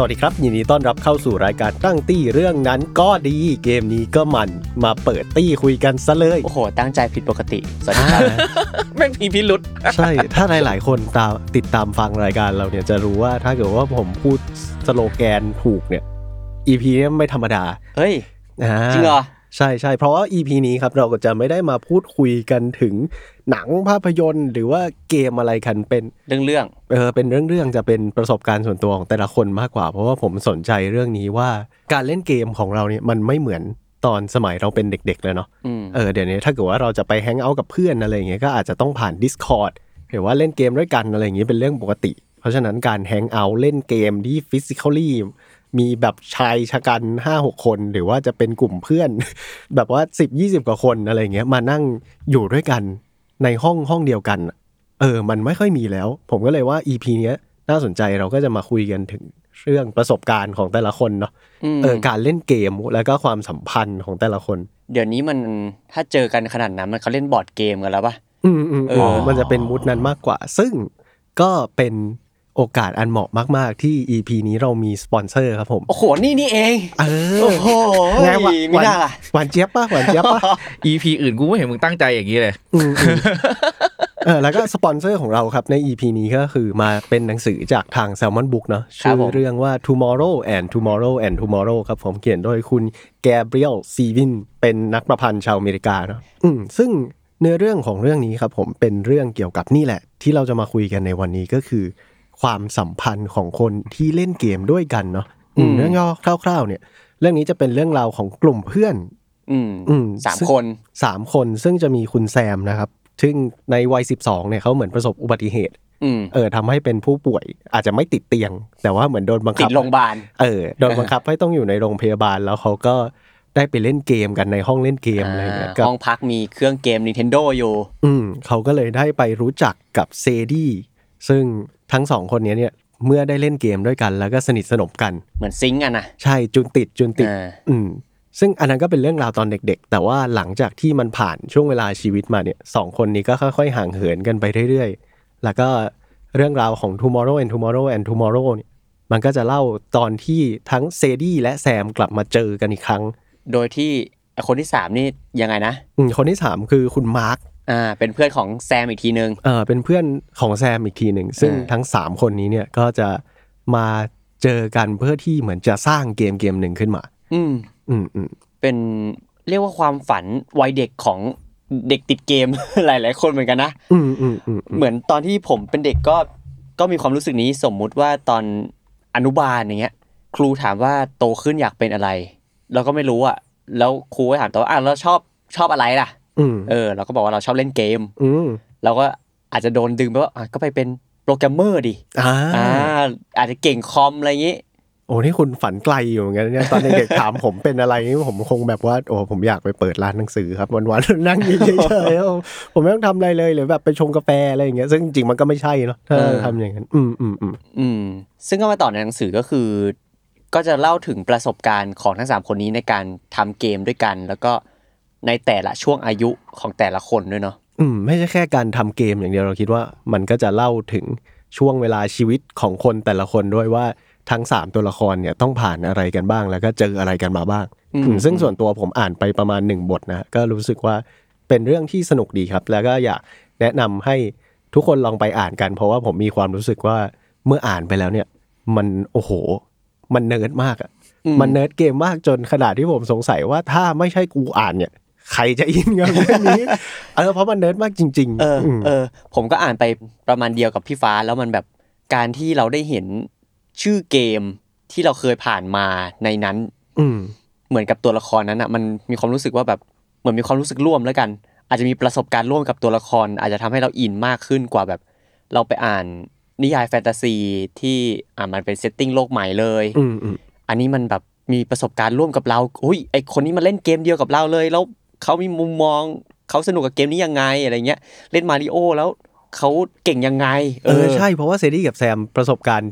สวัสดีครับ ยินดีต้อนรับเข้าสู่รายการตั้งตี้เรื่องนั้นก็ดีเกมนี้ก็มันมาเปิดตี้คุยกันซะเลย โอ้โห ตั้งใจผิดปกติ สวัสดีครับแม่งมีพิรุษใช่ ถ้าหลาย ๆ คนตามติดตามฟังรายการเราเนี่ยจะรู้ว่าถ้าเกิดว่าผมพูดสโลแกนถูกเนี่ย EP เนี้ไม่ธรรมดา เฮ้ยอ่าจริงเหรอใช่ใช่เพราะว่า EP นี้ครับเราก็จะไม่ได้มาพูดคุยกันถึง หนังภาพยนตร์ หรือว่าเกมอะไรกันเป็นเรื่องเรื่องเออเป็นเรื่องๆจะเป็นประสบการณ์ส่วนตัวของแต่ละคนมากกว่า เพราะว่าผมสนใจเรื่องนี้ว่าการเล่นเกมของเราเนี่ยมันไม่เหมือนตอนสมัยเราเป็นเด็กๆเลยเนาะอืมเออเดี๋ยวนี้ถ้าเกิดว่าเราจะไปแฮงเอาท์กับเพื่อนอะไรอย่างเงี้ยก็อาจจะต้องผ่าน Discord หรือว่าเล่นเกมด้วยกันอะไรอย่างเงี้ยเป็นเรื่องปกติ เพราะฉะนั้นการแฮงเอาท์เล่นเกมที่ฟิสิกอลี่มีแบบชายชะกันห้าหกคน หรือว่าจะเป็นกลุ่มเพื่อน แบบว่าสิบยี่สิบกว่าคนอะไรอย่างเงี้ยมานั่งอยู่ด้วยกัน ในห้องห้องเดียวกันอะเออ มันไม่ค่อยมีแล้ว ผมก็เลยว่า EP เนี้ยน่าสนใจเราก็จะมาคุยกันถึงเรื่องประสบการณ์ของแต่ละคนเนาะมเออการเล่นเกมแล้วก็ความสัมพันธ์ของแต่ละคน เดี๋ยวนี้มันถ้าเจอกันขนาดนั้นมันเขาเล่นบอร์ดเกมกันแล้วปะอืมอืมเออือมมันจะเป็นมูดนั้นมากกว่า ซึ่งก็เป็น โอกาสอันเหมาะมากๆ ที่ EP นี้เรามีสปอนเซอร์ครับผม โอ้โห นี่นี่เอง เอโอ้อโหไงวะไม่น่าล่ะหวานเจี๊ยบป่ะหวานเจี๊ยบป่ะ EP อื่นกูไม่เห็นมึงตั้งใจอย่างนี้เลยอืมอืมเออแล้วก็สปอนเซอร์ของเราครับใน EP นี้ก็คือมาเป็นหนังสือจากทาง Salmon Book เนาะครัชื่บอเรื่องว่า Tomorrow and Tomorrow and Tomorrow ครับผมเขียนโดยคุณแกเบรียลซีวินเป็นนักประพันธ์ชาวอเมริกาเนาะอืมซึ่งเนื้อเรื่องของเรื่องนี้ครับผมเป็นเรื่องเกี่ยวกับนี่แหละ ที่เราจะมาคุยกันในวันนี้ก็คือ ความสัมพันธ์ของคนที่เล่นเกมด้วยกันเนาะอืมเรื่องย่อคร่าว ๆ เนี่ย เรื่องนี้จะเป็นเรื่องราวของกลุ่มเพื่อน อืมอืมสามซึ่งคนสามคนซึ่งจะมีคุณแซมนะครับ ซึ่งในวัย12เนี่ยเขาเหมือนประสบอุบัติเหตุอืมเออทำให้เป็นผู้ป่วยอาจจะไม่ติดเตียง แต่ว่าเหมือนโดนบังติคัดโรงพยาบาลเออโดนบังคับให้ต้องอยู่ในโรงพยาบาลแล้วเขาก็ได้ไปเล่นเกมกันในห้องเล่นเกมอะไรเงี้ยอ่ากับห้องพักมีเครื่องเกม Nintendo อยู่ อืมเขาก็เลยได้ไปรู้จักกับเซดี้ซึ่ง ทั้งสองคนเนี้ยเนี่ยเมื่อได้เล่นเกมด้วยกัน แล้วก็สนิทสนมกัน เหมือน sync กันนะใช่จูนติดจูนติดอ่าอืมซึ่งอันนั้นก็เป็นเรื่องราวตอนเด็ก ๆ แต่ว่าหลังจากที่มันผ่านช่วงเวลาชีวิตมาเนี่ยสองคนนี้ก็ค่อยๆห่างเหินกันไปเรื่อยๆ แล้วก็เรื่องราวของ tomorrow and tomorrow and tomorrow เนี่ยมันก็จะเล่าตอนที่ทั้งเซดี้และแซมกลับมาเจอกันอีกครั้ง โดยที่ไอ้คนที่สามนี่ยังไงนะอืมคนที่สามคือคุณมาร์ค อ่าเป็นเพื่อนของแซมอีกทีนึงเออเป็นเพื่อนของแซมอีกทีหนึ่งซึ่งอ่าทั้งสามคนนี้เนี่ยก็จะมาเจอกันเพื่อที่เหมือนจะสร้างเกมเกมหนึ่งขึ้นมา อืมอืมอืมเป็นเรียกว่าความฝันวัยเด็กของเด็กติดเกมหลายๆคนเหมือนกันนะอืมอืมอืมอืมเหมือนตอนที่ผมเป็นเด็กก็ก็มีความรู้สึกนี้สมมุติว่าตอนอนุบาลอย่างเงี้ย ครูถามว่าโตขึ้นอยากเป็นอะไร เราก็ไม่รู้อะ แล้วครูก็ถามต่อว่าอะเราชอบชอบอะไรล่ะอืม เออ เราก็บอกว่าเราชอบเล่นเกมอืมเราก็อาจจะโดนดึงไปว่าอะก็ไปเป็นโปรแกรมเมอร์ดิอ่าอ่าอาจจะเก่งคอมอะไรอย่างงี้โอ้นี่คุณฝันไกลอยู่เหมือนกันเนี่ยตอนเด็กๆถามผมเป็นอะไรนี่ผมคงแบบว่าโอ้ผมอยากไปเปิดร้านหนังสือครับวันๆนั่งอยู่เฉยๆผมไม่ต้องทำอะไรเลยหรือแบบไปชงกาแฟอะไรอย่างเงี้ยซึ่งจริงๆมันก็ไม่ใช่เนาะถ้าเออทำอย่างนั้นอืมอืมอืมอืมซึ่งก็มาต่อในหนังสือก็คือ ก็จะเล่าถึงประสบการณ์ของทั้งสามคนนี้ในการทำเกมด้วยกัน แล้วก็ ในแต่ละช่วงอายุของแต่ละคนด้วยเนาะอืมไม่ใช่แค่การทำเกมอย่างเดียวเราคิดว่า มันก็จะเล่าถึงช่วงเวลาชีวิตของคนแต่ละคนด้วยว่าทั้งสามตัวละครเนี่ยต้องผ่านอะไรกันบ้าง แล้วก็เจออะไรกันมาบ้างอืมอืมซึ่งส่วนตัวผมอ่านไปประมาณหนึ่งบทนะก็รู้สึกว่าเป็นเรื่องที่สนุกดีครับ แล้วก็อยากแนะนำให้ทุกคนลองไปอ่านกัน เพราะว่าผมมีความรู้สึกว่าเมื่ออ่านไปแล้วเนี่ย มันโอ้โห มันเนิร์ดมากอะอืมมันเนิร์ดเกมมากจนขนาดที่ผมสงสัยว่าถ้าไม่ใช่กูอ่านเนี่ย ใครจะอินกับเรื่องนี้เออเพราะมันเนิร์ดมากจริง ๆ เออมเออ ผมก็อ่านไปประมาณเดียวกับพี่ฟ้าแล้วมันแบบการที่เราได้เห็นชื่อเกมที่เราเคยผ่านมาในนั้น อืมเหมือนกับตัวละครนั้นอะ มันมีความรู้สึกว่าแบบเหมือนมีความรู้สึกร่วมแล้วกัน อาจจะมีประสบการณ์ร่วมกับตัวละคร อาจจะทำให้เราอินมากขึ้นกว่าแบบ เราไปอ่านนิยายแฟนตาซีที่อ่ามันเป็น setting โลกใหม่เลยอืมอืมอันนี้มันแบบมีประสบการณ์ร่วมกับเราอุ้ยไอคนนี้มาเล่นเกมเดียวกับเราเลย แล้ว เขามีมุมมองเขาสนุกกับเกมนี้ยังไงอะไรเงี้ย เล่นมาริโอแล้วเขาเก่งยังไง เออใช่เพราะว่าเซดี้กับแซมประสบการณ์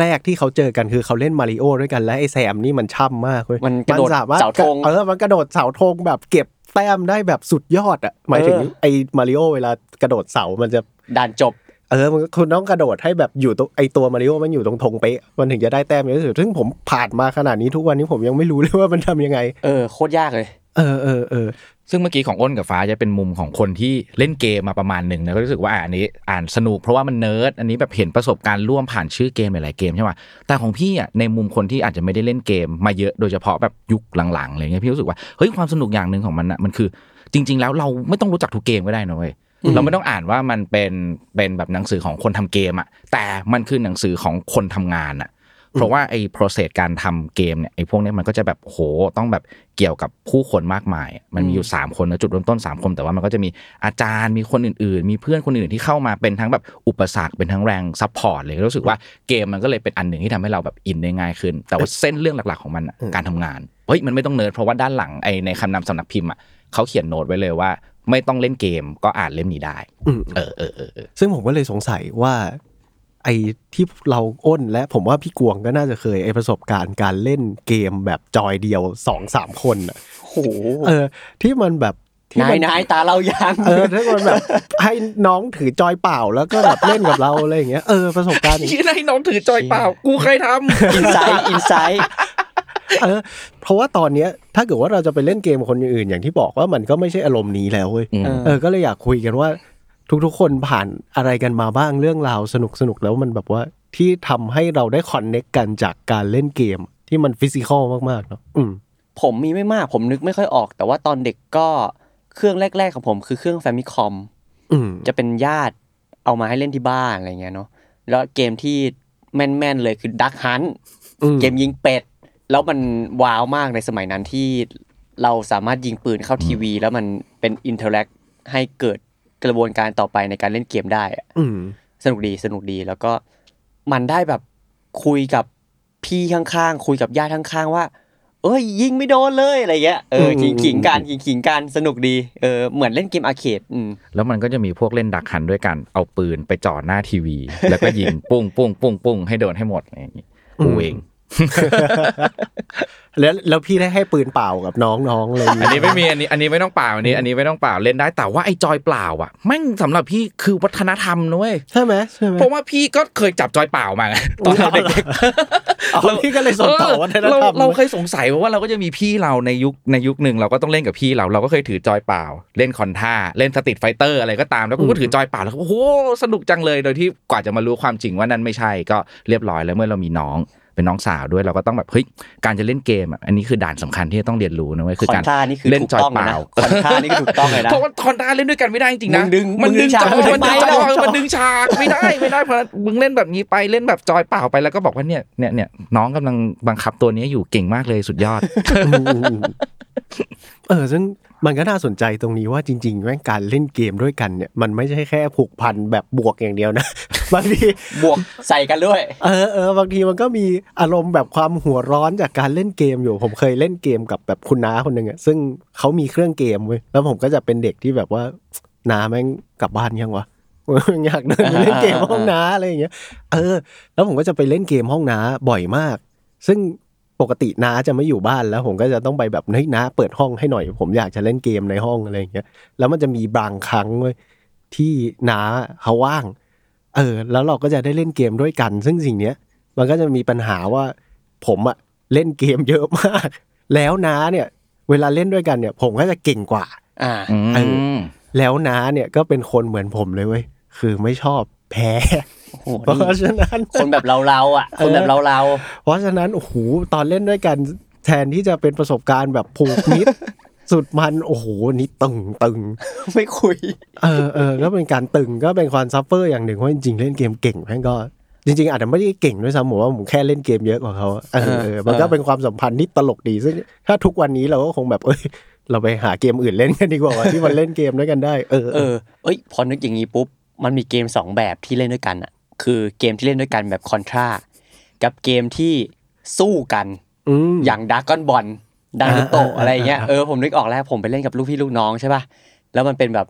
แรกๆที่เขาเจอกันคือเขาเล่นมาริโอด้วยกันและไอ้แซมนี่มันช่ำมากเว้ยมันกระโดดสามารถเสาธงเออมันกระโดดเสาธงแบบเก็บแต้มได้แบบสุดยอดอะหมายถึงเออไอ้มาริโอเวลากระโดดเสามันจะด่านจบเออมันคุณต้องกระโดดให้แบบอยู่ตรงไอตัวมาริโอมันอยู่ตรงธงเป๊ะมันถึงจะได้แต้มเยอะที่สุดซึ่งผมผ่านมาขนาดนี้ทุกวันนี้ผมยังไม่รู้เลยว่ามันทำยังไง เออโคตรยากเลย เออเออเออซึ่งเมื่อกี้ของอ้นกับฟ้าจะเป็นมุมของคนที่เล่นเกมมาประมาณหนึ่งนะก็รู้สึกว่าอันนี้อ่านสนุกเพราะว่ามันเนิร์ดอันนี้แบบเห็นประสบการณ์ร่วมผ่านชื่อเกมหลายๆเกมใช่ไหมแต่ของพี่อะในมุมคนที่อาจจะไม่ได้เล่นเกมมาเยอะโดยเฉพาะแบบยุคหลังๆอะไรเงี้ยพี่รู้สึกว่าเฮ้ยความสนุกอย่างหนึ่งของมันอะมันคือ จริง ๆ แล้วเราไม่ต้องรู้จักทุกเกมก็ได้นะเว้ยเราไม่ต้องอ่านว่ามันเป็นเป็นแบบหนังสือของคนทำเกมอะแต่มันคือหนังสือของคนทำงานอะ เพราะว่าไอ้ process การทำเกมเนี่ยไอ้พวกเนี้ยมันก็จะแบบโหต้องแบบเกี่ยวกับผู้คนมากมาย มันมีอยู่3คนนะจุดเริ่มต้น3คนแต่ว่ามันก็จะมีอาจารย์มีคนอื่นๆ มีเพื่อนคนอื่นที่เข้ามาเป็นทั้งแบบอุปสรรคเป็นทั้งแรง support เลยรู้สึกว่าเกมมันก็เลยเป็นอันหนึ่งที่ทำให้เราแบบอินได้ง่ายขึ้น แต่ว่าเส้นเรื่องหลักๆของมันอะการทำงานเฮ้ยมันไม่ต้องเนิร์ดเพราะว่าด้านหลังไอ้ในคำนำสำนักพิมพ์อะเขาเขียนโน้ตไว้เลยว่า ไม่ต้องเล่นเกมก็อ่านเล่มนี้ได้อืมเออเออเออเออซึ่งผมก็เลยสงสัยว่า ไอ้ที่เราอ้นและผมว่าพี่กวงก็น่าจะเคยไอ้ประสบการณ์การเล่นเกมแบบจอยเดียวสองสามคนอะโหเออ ที่มันแบบที่นายมันนายตาเรายังเออที่มันแบบให้น้องถือจอยเปล่าแล้วก็แบบเล่นกับเราอะไรอย่างเงี้ยเออประสบการณ์อย่างที่ไหนน้องถือจอยเปล่า กูเคยทำ insight insightเออเพราะว่าตอนเนี้ยถ้าเกิดว่าเราจะไปเล่นเกมกับคนอื่น อย่างที่บอกว่ามันก็ไม่ใช่อารมณ์นี้แล้วเว้ยอืมเออก็เลยอยากคุยกันว่า ทุกๆ คนผ่านอะไรกันมาบ้างเรื่องราวสนุกสนุกๆแล้วมันแบบว่าที่ทำให้เราได้ connect กันจากการเล่นเกม ที่มัน physical มากๆเนาะอืมผมมีไม่มากผมนึกไม่ค่อยออก แต่ว่าตอนเด็กก็เครื่องแรก ๆ ของผมคือเครื่อง Famicomอืมจะเป็นญาติเอามาให้เล่นที่บ้านอะไรเงี้ยเนาะแล้วเกมที่แม่นๆเลยคือ Duck Hunt อืมเกมยิงเป็ด แล้วมันว้าวมากในสมัยนั้นที่เราสามารถยิงปืนเข้าทีวี แล้วมันเป็น interact ให้เกิด กระบวนการต่อไปในการเล่นเกมได้อะอืม สนุกดีสนุกดีแล้วก็มันได้แบบคุยกับพี่ข้างๆคุยกับญาติข้างๆว่า เอ้ยยิงไม่โดนเลยอะไรเงี้ยเอออืมขิงขิงกันขิงขิงกันสนุกดีเออเหมือนเล่นเกมอาร์เคดอืม แล้วมันก็จะมีพวกเล่นดักหันด้วยกันเอาปืนไปจ่อหน้าทีวี แล้วก็ยิง ปุ้งปุ้งปุ้งปุ้งให้โดนให้หมดอะไรอย่างงี้กูเอง แล้วแล้วพี่ได้ให้ปืนเปล่ากับน้องๆเลยอันนี้ไม่มีอันนี้อันนี้ไม่ต้องเปล่าอันนี้ อันนี้ไม่ต้องเปล่าเล่นได้แต่ว่าไอ้จอยเปล่าอะแม่งสำหรับพี่คือวัฒนธรรมนะเว้ยใช่ไหมใช่ไหมเพราะว่าพี่ก็เคยจับจอยเปล่ามาไงตอนเราเด็กอ๋อพี่ก็เลยส่งต่อวัฒนเราธรรมเราเคยสงสัยว่าเราก็จะมีพี่เราในยุคในยุคหนึ่งเราก็ต้องเล่นกับพี่เราเราก็เคยถือจอยเปล่า เล่นคอนท่าเล่นสติดไฟเตอร์อะไรก็ตามแล้วกูก็ถือจอยเปล่าแล้วก็โอ้โหสนุกจังเลยโดยที่กว่าจะมารู้ความจริงว่านั่นไม่ใช่ก็เรียบร้อยแล้วเมื่อเรามีน้อง เป็นน้องสาวด้วยเราก็ต้องแบบเฮ้ยการจะเล่นเกมอะอันนี้คือด่านสำคัญที่จะต้องเรียนรู้นะเว้ยคือคอการนท่านี่คือเล่นถูกจอยต้องเปเลยล่านะคอนท่านี่คือถูกต้องเลยนะเพราะว่าคอนท่าเล่นด้วยกันไม่ได้จริงๆนะมึงดึงมันดึงมึงดึงฉากจอยมึงมันดึงไปจแล้อวยมันดึงฉากไม่ได้ไม่ได้เพราะมึงเล่นแบบนี้ไปเล่นแบบจอยเปล่าไปแล้วก็บอกว่าเนี่ยเนี่ยเนี่ยน้องกำลังบังคับตัวนี้อยู่เก่งมากเลยสุดยอดอืมอืมอืมเออซึ่ง มันก็น่าสนใจตรงนี้ว่าจริงๆแม่งการเล่นเกมด้วยกันเนี่ยมันไม่ใช่แค่ผูกพันแบบบวกอย่างเดียวนะบางทีบวกใส่กันด้วย เออเออบางทีมันก็มีอารมณ์แบบความหัวร้อนจากการเล่นเกมอยู่ ผมเคยเล่นเกมกับแบบคุณน้าคนหนึ่งอะซึ่งเขามีเครื่องเกมเว้ยแล้วผมก็จะเป็นเด็กที่แบบว่าน้าแม่งกลับบ้านยังวะอยากเดินไปเล่นเกมห้องน้าอะไรอย่างเงี้ย เออ แล้วผมก็จะไปเล่นเกมห้องน้าบ่อยมาก ซึ่ง ปกติน้าจะไม่อยู่บ้านแล้ว ผมก็จะต้องไปแบบเฮ้ยน้าเปิดห้องให้หน่อย ผมอยากจะเล่นเกมในห้องอะไรอย่างเงี้ยแล้วมันจะมีบางครั้งเว้ยที่น้าเขาว่าง เออ แล้วเราก็จะได้เล่นเกมด้วยกัน ซึ่งสิ่งเนี้ยมันก็จะมีปัญหาว่า ผมอะเล่นเกมเยอะมาก แล้วน้าเนี่ย เวลาเล่นด้วยกันเนี่ย ผมก็จะเก่งกว่า อ่าอืมแล้วน้าเนี่ยก็เป็นคนเหมือนผมเลยเว้ยคือไม่ชอบแพ้ โอ้โหเพราะนี่ฉะนั้นคนแบบเราเราๆอะ คนแบบเราเราเพราะฉะนั้นโอ้โหตอนเล่นด้วยกันแทนที่จะเป็นประสบการณ์แบบผูกมิตรสุดมันโอ้โหนี่ตึงตึงๆไม่คุย เออเออก็เป็นการตึงก็เป็นความ suffer อย่างหนึ่งเพราะจริงๆเล่นเกมเก่งแม่งก็จริงๆ อาจจะไม่ได้เก่งด้วยซ้ำผมว่าผมแค่เล่นเกมเยอะกว่าเขาเออเออมันก็เป็นความสัมพันธ์ที่ตลกดีซึ่งถ้าทุกวันนี้เราก็คงแบบเอ้ยเราไปหาเกมอื่นเล่นกันดีกว่าว่าที่มันเล่นเกมด้วยกันได้ เออเออเอ้ยพอนึกอย่างนี้ปุ๊บมันมีเกมสองแบบที่เล่นด้วยกันอะ คือเกมที่เล่นด้วยกันแบบคอนทรากับเกมที่สู้กันอืมอย่างดากอนบอลดันโตอ่าอ่าอะไรเงี้ยอ่าเออผมนึกออกแล้วผมไปเล่นกับลูกพี่ลูกน้องใช่ป่ะแล้วมันเป็นแบบ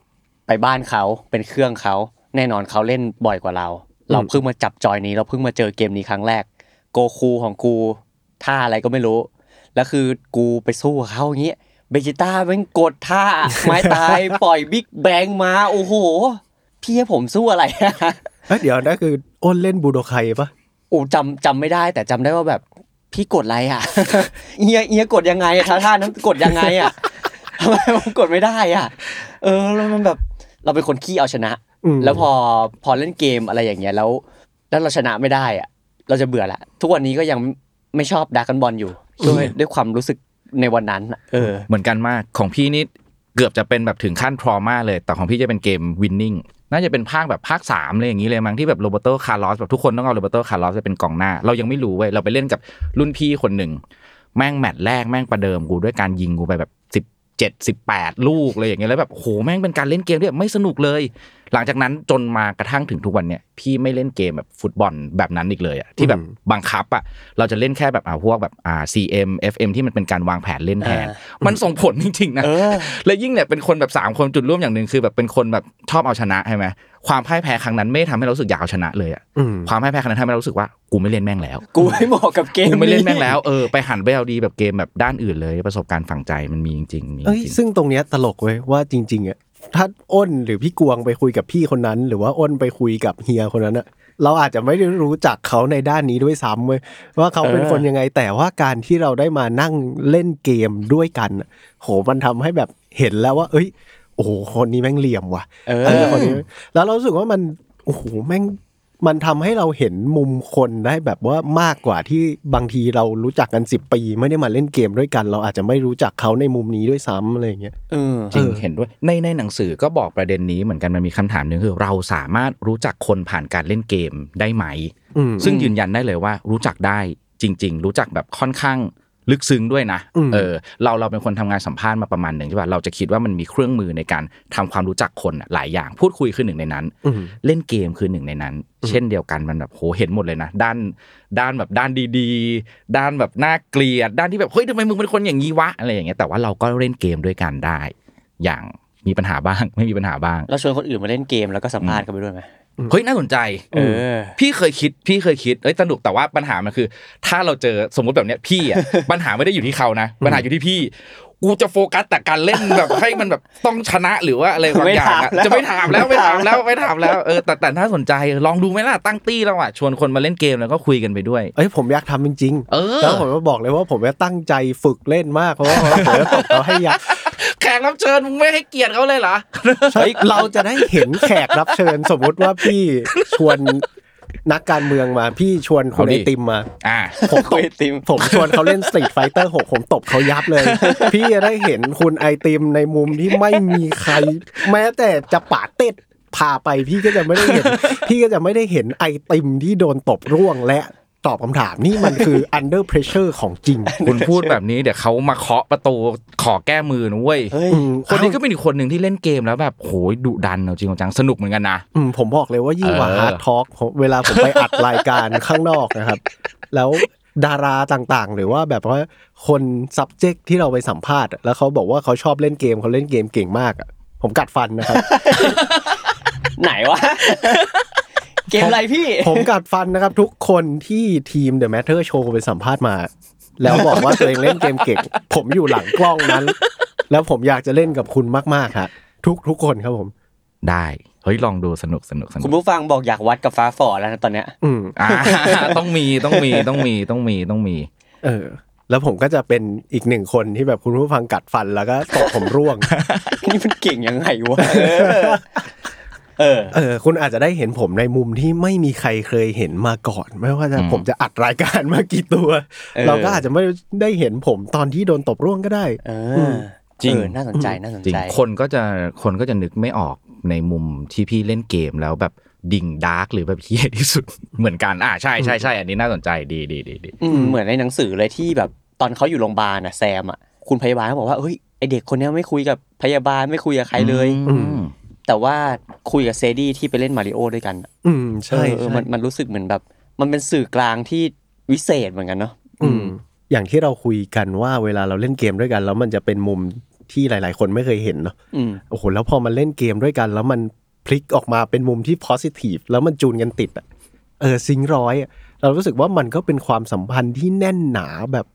ไปบ้านเขาเป็นเครื่องเขาแน่นอนเขาเล่นบ่อยกว่าเรา เราเพิ่งมาจับจอยนี้ เราเพิ่งมาเจอเกมนี้ครั้งแรก โกคูของกูท่าอะไรก็ไม่รู้แล้วคือกูไปสู้กับเขาอย่างเงี้ยเบจิต้าแม่งกดท่าไม้ตายปล่อยบิ๊กแบงมาโอ้โหพี่ให้ผมสู้อะไร เอ้ยเดี๋ยวนั่นคืออ้นเล่นบูโดไคปะโอ้จำจำไม่ได้ แต่จำได้ว่าแบบพี่กดอะไรอะเอียเอียกดยังไงอะท่าท่านั้นกดยังไงอะทำไมผมกดไม่ได้อะ เออแล้วมันแบบเราเป็นคนขี้เอาชนะอืมแล้วพอพอเล่นเกมอะไรอย่างเงี้ยแล้ว แล้วเราชนะไม่ได้อะ เราจะเบื่อละทุกวันนี้ก็ยังไม่ชอบดราก้อนบอลอยู่ด้วยด้วยความรู้สึกในวันนั้นอะเออ เหมือนกันมากของพี่นี่เกือบจะเป็นแบบถึงขั้น trauma เลย แต่ของพี่จะเป็นเกม Winning น่าจะเป็นภาคแบบภาคสามเลยอย่างนี้เลยมั้งที่แบบโรเบโตคาร์ลอสแบบทุกคนต้องเอาโรเบโตคาร์ลอสไปเป็นกองหน้า เรายังไม่รู้เว้ยเราไปเล่นกับรุ่นพี่คนหนึ่งแม่งแมตช์แรกแม่งประเดิมกูด้วยการยิงกูไปแบบสิบ เจ็ดสิบแปดลูกเลยอย่างเงี้ยแล้วแบบโหแม่งเป็นการเล่นเกมที่แบบไม่สนุกเลย หลังจากนั้นจนมากระทั่งถึงทุกวันเนี่ยพี่ไม่เล่นเกมแบบฟุตบอลแบบนั้นอีกเลยอะที่แบบบังคับอะเราจะเล่นแค่แบบอ่าพวกแบบอ่า CM FM ที่มันเป็นการวางแผนเล่นแทนอ่มันส่งผลจริงๆนะเออและยิ่งเนี่ยเป็นคนแบบสามคนจุดร่วมอย่างหนึ่งคือแบบเป็นคนแบบชอบเอาชนะใช่ไหม ความพ่ายแพ้ครั้งนั้นไม่ทำให้เรารู้สึกอยากเอาชนะเลยอะอืมความพ่ายแพ้ครั้งนั้นทำให้เรารู้สึกว่ากูไม่เล่นแม่งแล้ว กูไม่เหมาะกับเกมกูไม่เล่นแม่งแล้วเออไปหันไปเอาดีแบบเกมแบบด้านอื่นเลย ประสบการณ์ฝังใจมันมีจริงๆมีจเอ้ยริงซึ่งตรงเนี้ยตลกเว้ยว่าจริงๆอะถ้าอ้นหรือพี่กวงไปคุยกับพี่คนนั้น หรือว่าอ้นไปคุยกับเฮียคนนั้นอะเราอาจจะไม่ได้รู้จักเขาในด้านนี้ด้วยซ้ำเว้ยว่าเขาเป็นคนยังไง แต่ว่าการที่เราได้มานั่งเล่นเกมด้วยกันอะโหมันทำให้แบบเห็นแล้วว่า เอ้ย โอ้โหคนนี้แม่งเหลี่ยมว่ะเอเอออคนนี้แล้วเรารู้สึกว่ามันโอ้โหแม่งมันทำให้เราเห็นมุมคนได้แบบว่ามากกว่าที่บางทีเรารู้จักกันสิบปี ไม่ได้มาเล่นเกมด้วยกัน เราอาจจะไม่รู้จักเขาในมุมนี้ด้วยซ้ำอะไรอย่างเงี้ยเออจริงเออเห็นด้วยในในหนังสือก็บอกประเด็นนี้เหมือนกันมันมีคำถามหนึ่งคือ เราสามารถรู้จักคนผ่านการเล่นเกมได้ไหมอืมซึ่งยืนยันได้เลยว่ารู้จักได้จริง ๆ รู้จักแบบค่อนข้าง ลึกซึ้งด้วยนะอืมเออเราเราเป็นคนทำงานสัมภาษณ์มาประมาณหนึ่งใช่ป่ะเราจะคิดว่ามันมีเครื่องมือในการทำความรู้จักคนอะหลายอย่างพูดคุยคือหนึ่งในนั้นอืมเล่นเกมคือหนึ่งในนั้น เช่นเดียวกันมันแบบโหเห็นหมดเลยนะ ด้านด้านแบบด้านดีๆ ด้านแบบน่าเกลียดด้านที่แบบเฮ้ยทำไมมึงเป็นคนอย่างนี้วะอะไรอย่างเงี้ยแต่ว่าเราก็เล่นเกมด้วยกันได้ อย่างมีปัญหาบ้างไม่มีปัญหาบ้างเราชวนคนอื่นมาเล่นเกมแล้วก็สัมภาษณ์กันไปด้วยไหม เฮ้ยน่าสนใจเออพี่เคยคิด พี่เคยคิดเอ้ยสนุกแต่ว่าปัญหามันคือ ถ้าเราเจอสมมติแบบเนี้ยพี่อะปัญหาไม่ได้อยู่ที่เขานะปัญหาอยู่ที่พี่กูจะโฟกัสแต่การเล่นแบบให้มันแบบต้องชนะหรือว่าอะไรบางอย่างอะไม่ถามแล้วจะไม่ถามแล้วไม่ถามแล้วไม่ถามแล้วเออแต่แต่ถ้าสนใจลองดูไหมล่ะตั้งตี้แล้วอะชวนคนมาเล่นเกมแล้วก็คุยกันไปด้วยเอ้ยผมอยากทำจริงๆเออแล้วผมก็บอกเลยว่าผมจะตั้งใจฝึกเล่นมากเพราะว่าผมจะตบเขาให้ยัก แขกรับเชิญมึงไม่ให้เกียรติเขาเลยเหรอใช่เราจะได้เห็นแขกรับเชิญ สมมุติว่าพี่ชวนนักการเมืองมาพี่ชวนคุณเอาดิไอติมมาอ่าผมตคุบยติมผมชวนเขาเล่นสตรีทไฟเตอร์หกผมตบเขายับเลย พี่จะได้เห็นคุณไอติมในมุมที่ไม่มีใคร แม้แต่จะปาดเต็ดพาไปพี่ก็จะไม่ได้เห็น พี่ก็จะไม่ได้เห็นไอติมที่โดนตบร่วงและ ตอบคำถามนี่มันคือ under pressure ของจริง คุณพูดแบบนี้เดี๋ยวเขามาเคาะประตูขอแก้มือนะเว้ยเฮ้ยอืมคนนี้ก็เป็นอีกคนหนึ่งที่เล่นเกมแล้วแบบโหยดุดันเอาจริงเอาจังสนุกเหมือนกันนะอืมผมบอกเลยว่ายิ่งกว่าเออ hard talk เวลาผมไปอัดรายการข้างนอกนะครับ แล้วดาราต่างๆ หรือว่าแบบว่าคน subject ที่เราไปสัมภาษณ์อะแล้วเขาบอกว่าเขาชอบเล่นเกมเขาเล่นเกมเก่งมากอะผมกัดฟันนะครับ ไหนวะ เกมอะไรพี่ ผมกัดฟันนะครับ ทุกคนที่ทีม The Matter Show ไปสัมภาษณ์มา แล้วบอกว่าตัวเองเล่นเกมเก่ง ผมอยู่หลังกล้องนั้น แล้วผมอยากจะเล่นกับคุณมากๆครับทุกทุกคนครับผม ได้เฮ้ยลองดูสนุกสนุกสนุคุณกผู้ฟังบอกอยากวัดกับฟ้าฝอแล้วนะตอนเนี้ย อืมอ่าต้องมีต้องมีต้องมีต้องมีต้องมี เออ แล้วผมก็จะเป็นอีกหนึ่งคนที่แบบคุณผู้ฟังกัดฟันแล้วก็ตบผมร่วง นี่มันเก่งยังไงวะ เออเออคุณอาจจะได้เห็นผมในมุมที่ไม่มีใครเคยเห็นมาก่อน ไม่ว่าจะอืมผมจะอัดรายการมากี่ตัวเออเราก็อาจจะไม่ได้เห็นผมตอนที่โดนตบร่วงก็ได้ เออือมจริงเออน่าสนใจน่าสนจริงใจ คนก็จะคนก็จะนึกไม่ออกในมุมที่พี่เล่นเกมแล้วแบบดิ่งดาร์กหรือแบบเฮียที่สุดเหมือนกันอ่าใช่ใช่ใช่อันนี้น่าสนใจดีดีดีดีอืมเหมือนในหนังสือเลยที่แบบตอนเขาอยู่โรงพยาบาลอะแซมอะคุณพยาบาลเขาบอกว่าเฮ้ยไอเด็กคนเนี้ยไม่คุยกับพยาบาลไม่คุยกับใครเลยอืม แต่ว่าคุยกับเซดี้ที่ไปเล่นมาริโอด้วยกันอะอืมใช่เออเออใช่มันมันรู้สึกเหมือนแบบ มันเป็นสื่อกลางที่วิเศษเหมือนกันเนาะอืม อย่างที่เราคุยกันว่าเวลาเราเล่นเกมด้วยกัน แล้วมันจะเป็นมุมที่หลาย ๆ คนไม่เคยเห็นเนาะอืมโอ้โหแล้วพอมาเล่นเกมด้วยกัน แล้วมันพลิกออกมาเป็นมุมที่ positive แล้วมันจูนกันติดอะเออซิงค์ร้อยอะเรารู้สึกว่ามันก็เป็นความสัมพันธ์ที่แน่นหนาแบบ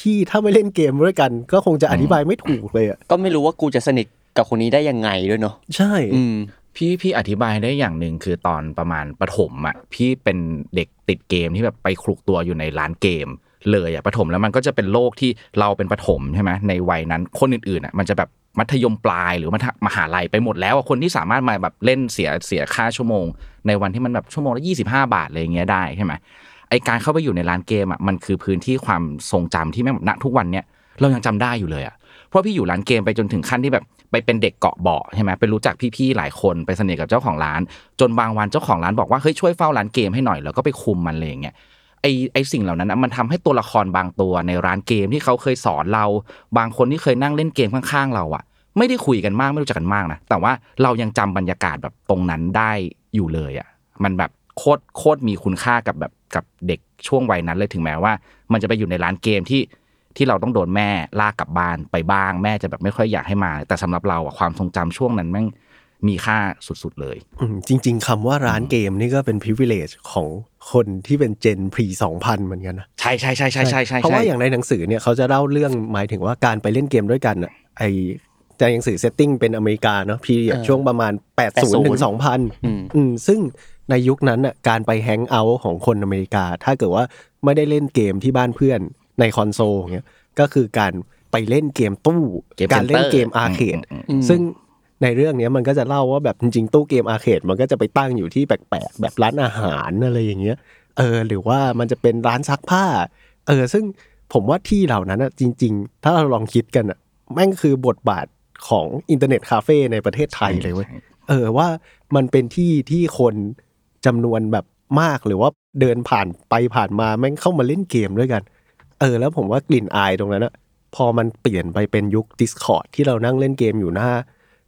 ที่ถ้าไม่เล่นเกมด้วยกัน ก็คงจะอธิบายไม่ถูกเลยอะก็ไม่รู้ว่ากูจะสนิท กับคนนี้ได้ยังไงด้วยเนาะใช่ อืมพี่พี่อธิบายได้อย่างหนึ่งคือตอนประมาณประถมอะพี่เป็นเด็กติดเกมที่แบบไปคลุกตัวอยู่ในร้านเกม เลยอะประถมแล้วมันก็จะเป็นโลกที่เราเป็นประถมใช่ไหมในวัยนั้นคนอื่นๆอะมันจะแบบมัธยมปลายหรือมัธมหาลัยไปหมดแล้วอะคนที่สามารถมาแบบเล่นเสียเสียค่าชั่วโมง ในวันที่มันแบบชั่วโมงละยี่สิบห้าบาทอะไรอย่างเงี้ยได้ใช่ไหมไอการเข้าไปอยู่ในร้านเกมอะมันคือพื้นที่ความทรงจำที่แม่งแบบณทุกวันเนี้ยเรายังจำได้อยู่เลยอะเพราะพี่อยู่ร้านเกมไปจนถึงขั้นที่แบบ ไปเป็นเด็กเกาะเบาะใช่ไหมไปรู้จักพี่ๆหลายคนไปสนิทกับเจ้าของร้าน จนบางวันเจ้าของร้านบอกว่าเฮ้ยช่วยเฝ้าร้านเกมให้หน่อยแล้วก็ไปคุมมันเลยอย่างเงี้ยไอไอสิ่งเหล่านั้นนะมันทำให้ตัวละครบางตัวในร้านเกมที่เขาเคยสอนเรา บางคนที่เคยนั่งเล่นเกมข้างๆเราอะไม่ได้คุยกันมากไม่รู้จักกันมากนะแต่ว่าเรายังจำบรรยากาศแบบตรงนั้นได้อยู่เลยอะมันแบบโคตรโคตรมีคุณค่ากับแบบกับเด็กช่วงวัยนั้นเลยถึงแม้ว่า มันจะไปอยู่ในร้านเกมที่ ที่เราต้องโดนแม่ลากกลับบ้านไปบ้าง แม่จะแบบไม่ค่อยอยากให้มา แต่สำหรับเราอะความทรงจำช่วงนั้นแม่งมีค่าสุดๆเลยอืมจริง ๆคำว่าร้านเกมนี่ก็เป็น privilege ของคนที่เป็นเจน pre 2000เหมือนกันนะใช่ใช่ใช่ใช่ใช่ใช่เพราะว่าอย่างในหนังสือเนี่ยเขาจะเล่าเรื่องหมายถึงว่าการไปเล่นเกมด้วยกันอะไอในหนังสือ setting เป็นอเมริกาเนาะพีเรียดเออช่วงประมาณ 80ถึง2000อืมอืมซึ่งในยุคนั้นน่ะการไป hang out ของคนอเมริกา ถ้าเกิดว่าไม่ได้เล่นเกมที่บ้านเพื่อน ในคอนโซลเงี้ยก็คือการไปเล่นเกมตู้เกมการเล่น center เกมอาร์เคดอืมอืมอืมซึ่งในเรื่องเนี้ยมันก็จะเล่าว่าแบบจริงๆตู้เกม arcade มันก็จะไปตั้งอยู่ที่แปลกๆแบบร้านอาหารอะไรอย่างเงี้ยเออหรือว่ามันจะเป็นร้านซักผ้า เออ ซึ่งผมว่าที่เหล่านั้นอะจริง ๆ ถ้าเราลองคิดกันอะแม่งคือบทบาทของอินเทอร์เน็ตคาเฟ่ในประเทศไทยเลยเว้ยเออว่ามันเป็นที่ที่คนจำนวนแบบมากหรือว่าเดินผ่านไปผ่านมาแม่งเข้ามาเล่นเกมด้วยกัน เออแล้วผมว่ากลิ่นอายตรงนั้นอะพอมันเปลี่ยนไปเป็นยุค Discord ที่เรานั่งเล่นเกมอยู่หน้า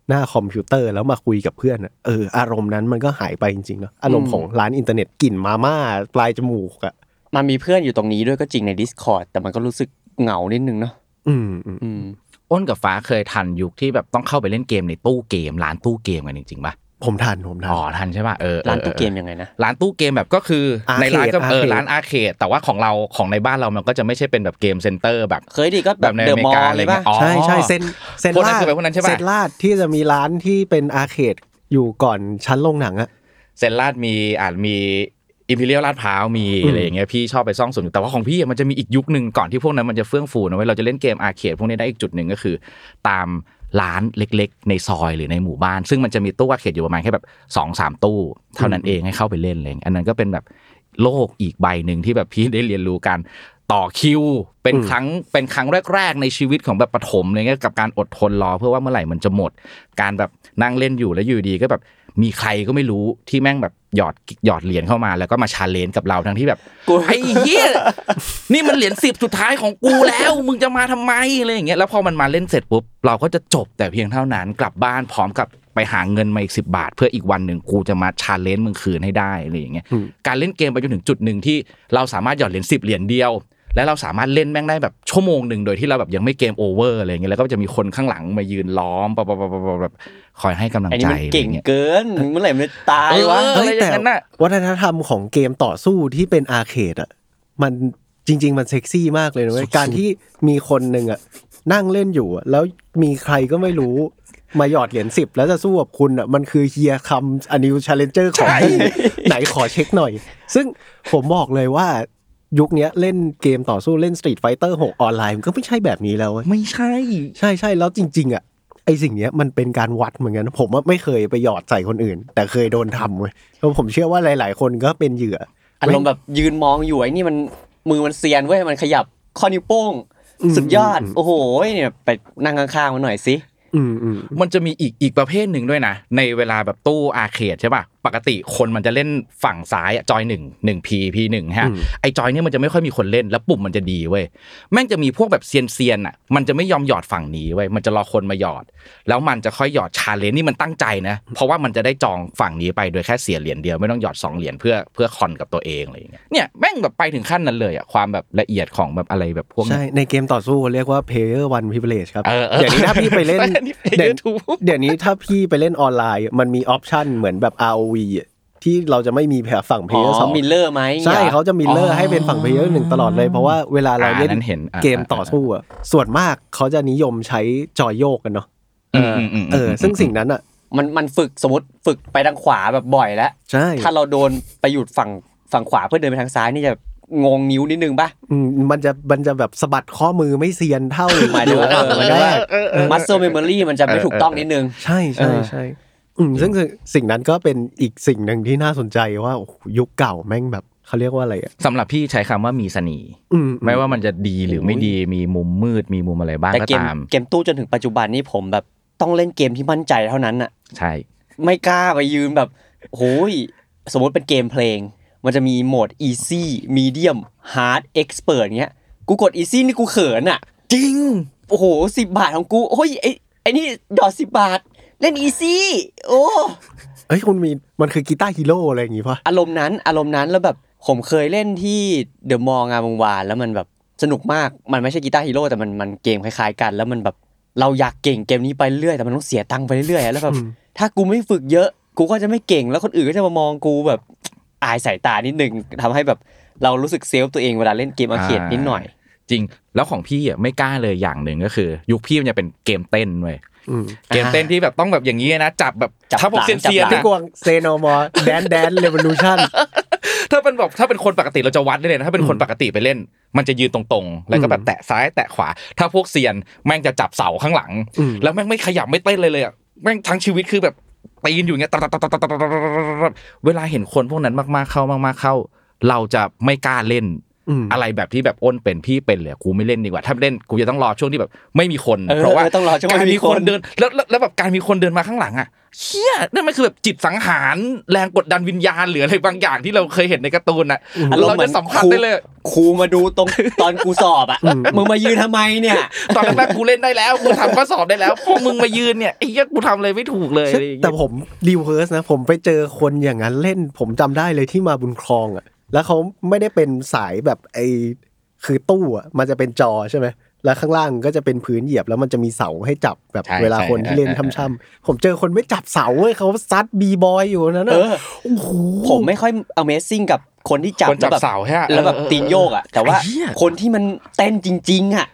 หน้าคอมพิวเตอร์แล้วมาคุยกับเพื่อนอะเอออารมณ์นั้นมันก็หายไปจริงๆเนาะอารมณ์ของร้านอินเทอร์เน็ตกลิ่นมาม่าปลายจมูกอะมันมีเพื่อนอยู่ตรงนี้ด้วยก็จริงใน Discord แต่มันก็รู้สึกเหงานิดนึงเนาะอืมอืมอืมอ้นกับฟ้าเคยทันยุคที่แบบต้องเข้าไปเล่นเกมในตู้เกมร้านตู้เกมกันจริงๆป่ะ ผมทันผมทันอ๋อทันใช่ป่ะเออออร้านตู้ออเกมยังไงนะร้านตู้เกมแบบก็คือ Arcade ในร้านก็เออ Arcade ร้าน arcade แต่ว่าของเราของในบ้านเรามันก็จะไม่ใช่เป็นแบบ game center แบบ เคยดิก็แบบในเดออะเมมอริลกาล์อะไรเลยป่ะเงี้ยอ๋อใช่ใช่เซนเซนพวกนั้นลาดคือแบบพวกนั้นใช่ปะเซนลาดที่จะมีร้านที่เป็น arcadeอยู่ก่อนชั้นโรงหนังอะเซนลาดมีอาจมีอิมพีเรียลลาดพร้าวมีอืมอะไรอย่างเงี้ยพี่ชอบไปซ่องสุดแต่ว่าของพี่อะมันจะมีอีกยุคหนึ่งก่อนที่พวกนั้นมันจะเฟื่องฟูนะเว้ยเราจะเล่นเกม arcade พวกนี้ได้อีกจุดหนึ่งก็คือ ตาม ร้านเล็ก ๆ ในซอยหรือในหมู่บ้าน ซึ่งมันจะมีตู้ arcade อยู่ประมาณแค่แบบสองสามตู้ เท่านั้นเองให้เข้าไปเล่นเลยอันนั้นก็เป็นแบบโลกอีกใบหนึ่งที่แบบพี่ได้เรียนรู้การ ต่อคิว เป็นอืมครั้งเป็นครั้งแรก ๆ ในชีวิตของแบบปฐมอะไรเงี้ยกับการอดทนรอเพื่อว่าเมื่อไหร่มันจะหมด การแบบนั่งเล่นอยู่แล้วอยู่ดีก็แบบมีใครก็ไม่รู้ที่แม่งแบบหยอดหยอดเหรียญเข้ามาแล้วก็มา challenge กับเราทั้งที่แบบกูไอ้เหี้ยนี่มันเหรียญสิบสุดท้ายของกูแล้ว มึงจะมาทำไมอะไรอย่างเงี้ยแล้วพอมันมาเล่นเสร็จปุ๊บเราก็จะจบแต่เพียงเท่านั้นกลับบ้านพร้อมกับไปหาเงินมาอีกสิบบาท เพื่ออีกวันหนึ่งกูจะมา challenge มึงคืนให้ได้อะไรอย่างเงี้ยอืมการเล่นเกมไปจนถึงจุดหนึ่งที่เราสามารถหยอดเหรียญสิบเหรียญเดียว แล้วเราสามารถเล่นแม่งได้แบบชั่วโมงหนึ่งโดยที่เราแบบยังไม่ game over อะไรอย่างเงี้ยแล้วก็จะมีคนข้างหลังมายืนล้อมปะปะปะปะปะแบบคอยให้กำลังไอ้นี่ใจมันอะไรเก่งเงี้ยเกินเมื่อไหร่มันจะตายวะเออเฮ้ยอะไรอแต่ย่างนั้นน่ะวัฒนธรรมของเกมต่อสู้ที่เป็น arcade อะมันจริง ๆ มันเซ็กซี่มากเลยนะเว้ยการที่มีคนหนึ่งอะนั่งเล่นอยู่อะแล้วมีใครก็ไม่รู้มาหยอดเหรียญสิบแล้วจะสู้กับคุณอะมันคือ here comes a new challenger ของจริงไหนขอเช็คหน่อย ซึ่งผมบอกเลยว่า ยุคเนี้ยเล่นเกมต่อสู้เล่น Street Fighter 6ออนไลน์มันก็ไม่ใช่แบบนี้แล้วเว้ยไม่ใช่ ใช่ใช่แล้วจริง ๆอะไอสิ่งเนี้ยมันเป็นการวัดเหมือนกัน ผมว่าไม่เคยไปหยอดใส่คนอื่น แต่เคยโดนทำเว้ยแล้วผมเชื่อว่าหลาย ๆ คนก็เป็นเหยื่ออารมณ์แบบยืนมองอยู่ไอ้นี่มันมือมันเซียนเว้ยมันขยับข้อนิ้วโป้งอืมสุดยอดอืมโอ้โหเนี่ยไปนั่งข้างๆมันหน่อยสิอืมอืมมันจะมีอีกอีกประเภทหนึ่งด้วยนะ ในเวลาแบบตู้อาร์เคดใช่ป่ะ ปกติคนมันจะเล่นฝั่งซ้ายอะจอยหนึ่งหนึ่งพีพีหนึ่งฮะอืมไอจอยเนี่ยมันจะไม่ค่อยมีคนเล่นแล้วปุ่มมันจะดีเว้ยแม่งจะมีพวกแบบเซียนเซียนๆอะมันจะไม่ยอมหยอดฝั่งนี้เว้ยมันจะรอคนมาหยอด แล้วมันจะค่อยหยอด challenge นี่มันตั้งใจนะ เพราะว่ามันจะได้จองฝั่งนี้ไปโดยแค่เสียเหรียญเดียวไม่ต้องหยอดสองเหรียญเพื่อเพื่อคอนกับตัวเองอะไรอย่างเงี้ยเนี่ยแม่งแบบไปถึงขั้นนั้นเลยอะความแบบละเอียดของแบบอะไรแบบพวกใช่เนี้ยในเกมต่อสู้เรียกว่า player one privilege ครับเออเออเดี๋ยวนี้ถ้าพี่ไปเล่นนี่เดี๋ยว player two เดี๋ยวนี้ถ้าพี่ไปเล่นออนไลน์ มันมี option เหมือนแบบ ROV อะที่เราจะไม่มีแผฝั่งอ๋ player สองมิลเลอร์ไหมใช่หรอเขาจะ mirror ให้เป็นฝั่ง player หนึ่งตลอดเลย เพราะว่าเวลาเราเล่นอ่านั้นเห็นอ่าเกมต่อสู้อะส่วนมากเขาจะนิยมใช้จอยโยกกันเนาะอืมอืมมเออ ซึ่งสิ่งนั้นอะ มันมันฝึกสมมติฝึกไปทางขวาแบบบ่อยแล้วใช่ถ้าเราโดนไปหยุดฝั่งฝั่งขวาเพื่อเดินไปทางซ้ายนี่จะงงนิ้วนิดนึงป่ะอืมมันจะมันจะแบบสะบัดข้อมือไม่เซียนเท่าหมายถึงว่าเออมันแรกมัสเซ e เมมโมรีมันจะไม่ถูกต้องนิดนึง ใช่ใช่เออใช่ อืมซึ่งสิ่งนั้นก็เป็นอีกสิ่งหนึ่งที่น่าสนใจว่าโอ้โหยุคเก่าแม่งแบบเขาเรียกว่าอะไรอะสำหรับพี่ใช้คำว่ามีเสน่ห์อืมไม่ว่ามันจะดีหรือไม่ดีมีมุมมืดมีมุมอะไรบ้างแต่ก็เกมตามเกมตู้จนถึงปัจจุบันนี่ผมแบบต้องเล่นเกมที่มั่นใจเท่านั้นน่ะ ใช่ ไม่กล้าไปยืนแบบโอ้ยสมมติเป็นเกมเพลง มันจะมีโหมด easy medium hard expert เงี้ยกูกด easy นี่กูเขินอะ จริง โอ้โหสิบบาทของกูโอ้ยไอ้ไอ้นี่หยอดสิบบาท เล่น easy โอ้เอ้ยคุณมีมันคือกีตาร์ฮีโร่อะไรอย่างงี้ป่ะอารมณ์นั้นอารมณ์นั้นแล้วแบบผมเคยเล่นที่เดอะมองงามวงวานแล้วมันแบบสนุกมากมันไม่ใช่ Guitar Hero แต่มันมันเกมคล้ายๆกัน แล้วมันแบบเราอยากเก่งเกมนี้ไปเรื่อยแต่มันต้องเสียตังค์ไปเรื่อยๆแล้วแบบถ้ากูไม่ฝึกเยอะกูก็จะไม่เก่งแล้วคนอื่นก็จะมามองกูแบบอายสายตานิดนึงทำให้แบบเรารู้สึก save ตัวเองเวลาเล่นเกม arcade นิดหน่อย จริง แล้วของพี่อะไม่กล้าเลยอย่างหนึ่งก็คือ ยุคพี่มันจะเป็นเกมเต้นเว้ยอืม เกมเต้นที่แบบต้องแบบอย่างนี้นะจับแบบจับถ้าพวกหลังเซียนจับเซียนหลังพี่กวางเซโนมอแดนแดนเรว o ลูชั่นถ้าเป็นแบบถ้าเป็นคนปกติเราจะวัดได้เลยนะถ้าเป็นคนปกติไปเล่น มันจะยืนตรงๆ แล้วก็แบบแตะซ้ายแตะขวา ถ้าพวกเซียนแม่งจะจับเสาข้างหลังอืมแล้วแม่งไม่ขยับไม่เต้นเลยเลยอะแม่งทั้งชีวิตคือแบบตีนอยู่อย่างเงี้ยตัดตัดตัดตัดตัดตัดตัดเวลาเห็นคนพวกนั้นมากๆเข้ามากๆเข้า เราจะไม่กล้าเล่น อืมอะไรแบบที่แบบอ้นเป็นพี่เป็นเลยกูไม่เล่นดีกว่า ถ้าเล่นกูจะต้องรอช่วงที่แบบ ไม่มีคนเออเพราะว่าเออต้องรอช่วงการไม่มีมีคนคนเดินแล้วแล้วแล้วแบบการมีคนเดินมาข้างหลังอะเชี่ยนั่นมันคือแบบจิตสังหารแรงกดดันวิญญาณหรืออะไรบางอย่างที่เราเคยเห็นในการ์ตูนอะอารมเราณ์เหมืจะอนสัมผัสครูได้เลยครูมาดูตรงตอนกูสอบอะมึงมายืนทำไมเนี่ย ตอนแรกๆกูเล่นได้แล้วกูทำข้อสอบได้แล้วพอมึงมายืนเนี่ยไอ้เหี้ยกูทำอะไรไม่ถูกเลยอะไรอย่างเงี้ยแต่ผม reverse นะผมไปเจอคนอย่างนั้นเล่น ผมจำได้เลยที่มาบุญครองอะ แล้วเขาไม่ได้เป็นสายแบบไอคือตู้อะมันจะเป็นจอใช่ไหมแล้วข้างล่างก็จะเป็นพื้นเหยียบแล้วมันจะมีเสาให้จับแบบใช่เวลาคนใช่ที่เล่นเออเออช่ำๆผมเจอคนไม่จับเสาเว้ยเขาซัด b-boy อยู่นั้นเอน่ะอ โอ้โห ผมไม่ค่อย Amazing กับคนที่จับคนจับแล้วแบบเสาใช่ปะแล้วแบบเออเออตีนโยกอะแต่ว่าไอ้เหี้ย คนที่มันเต้นจริง ๆ อะ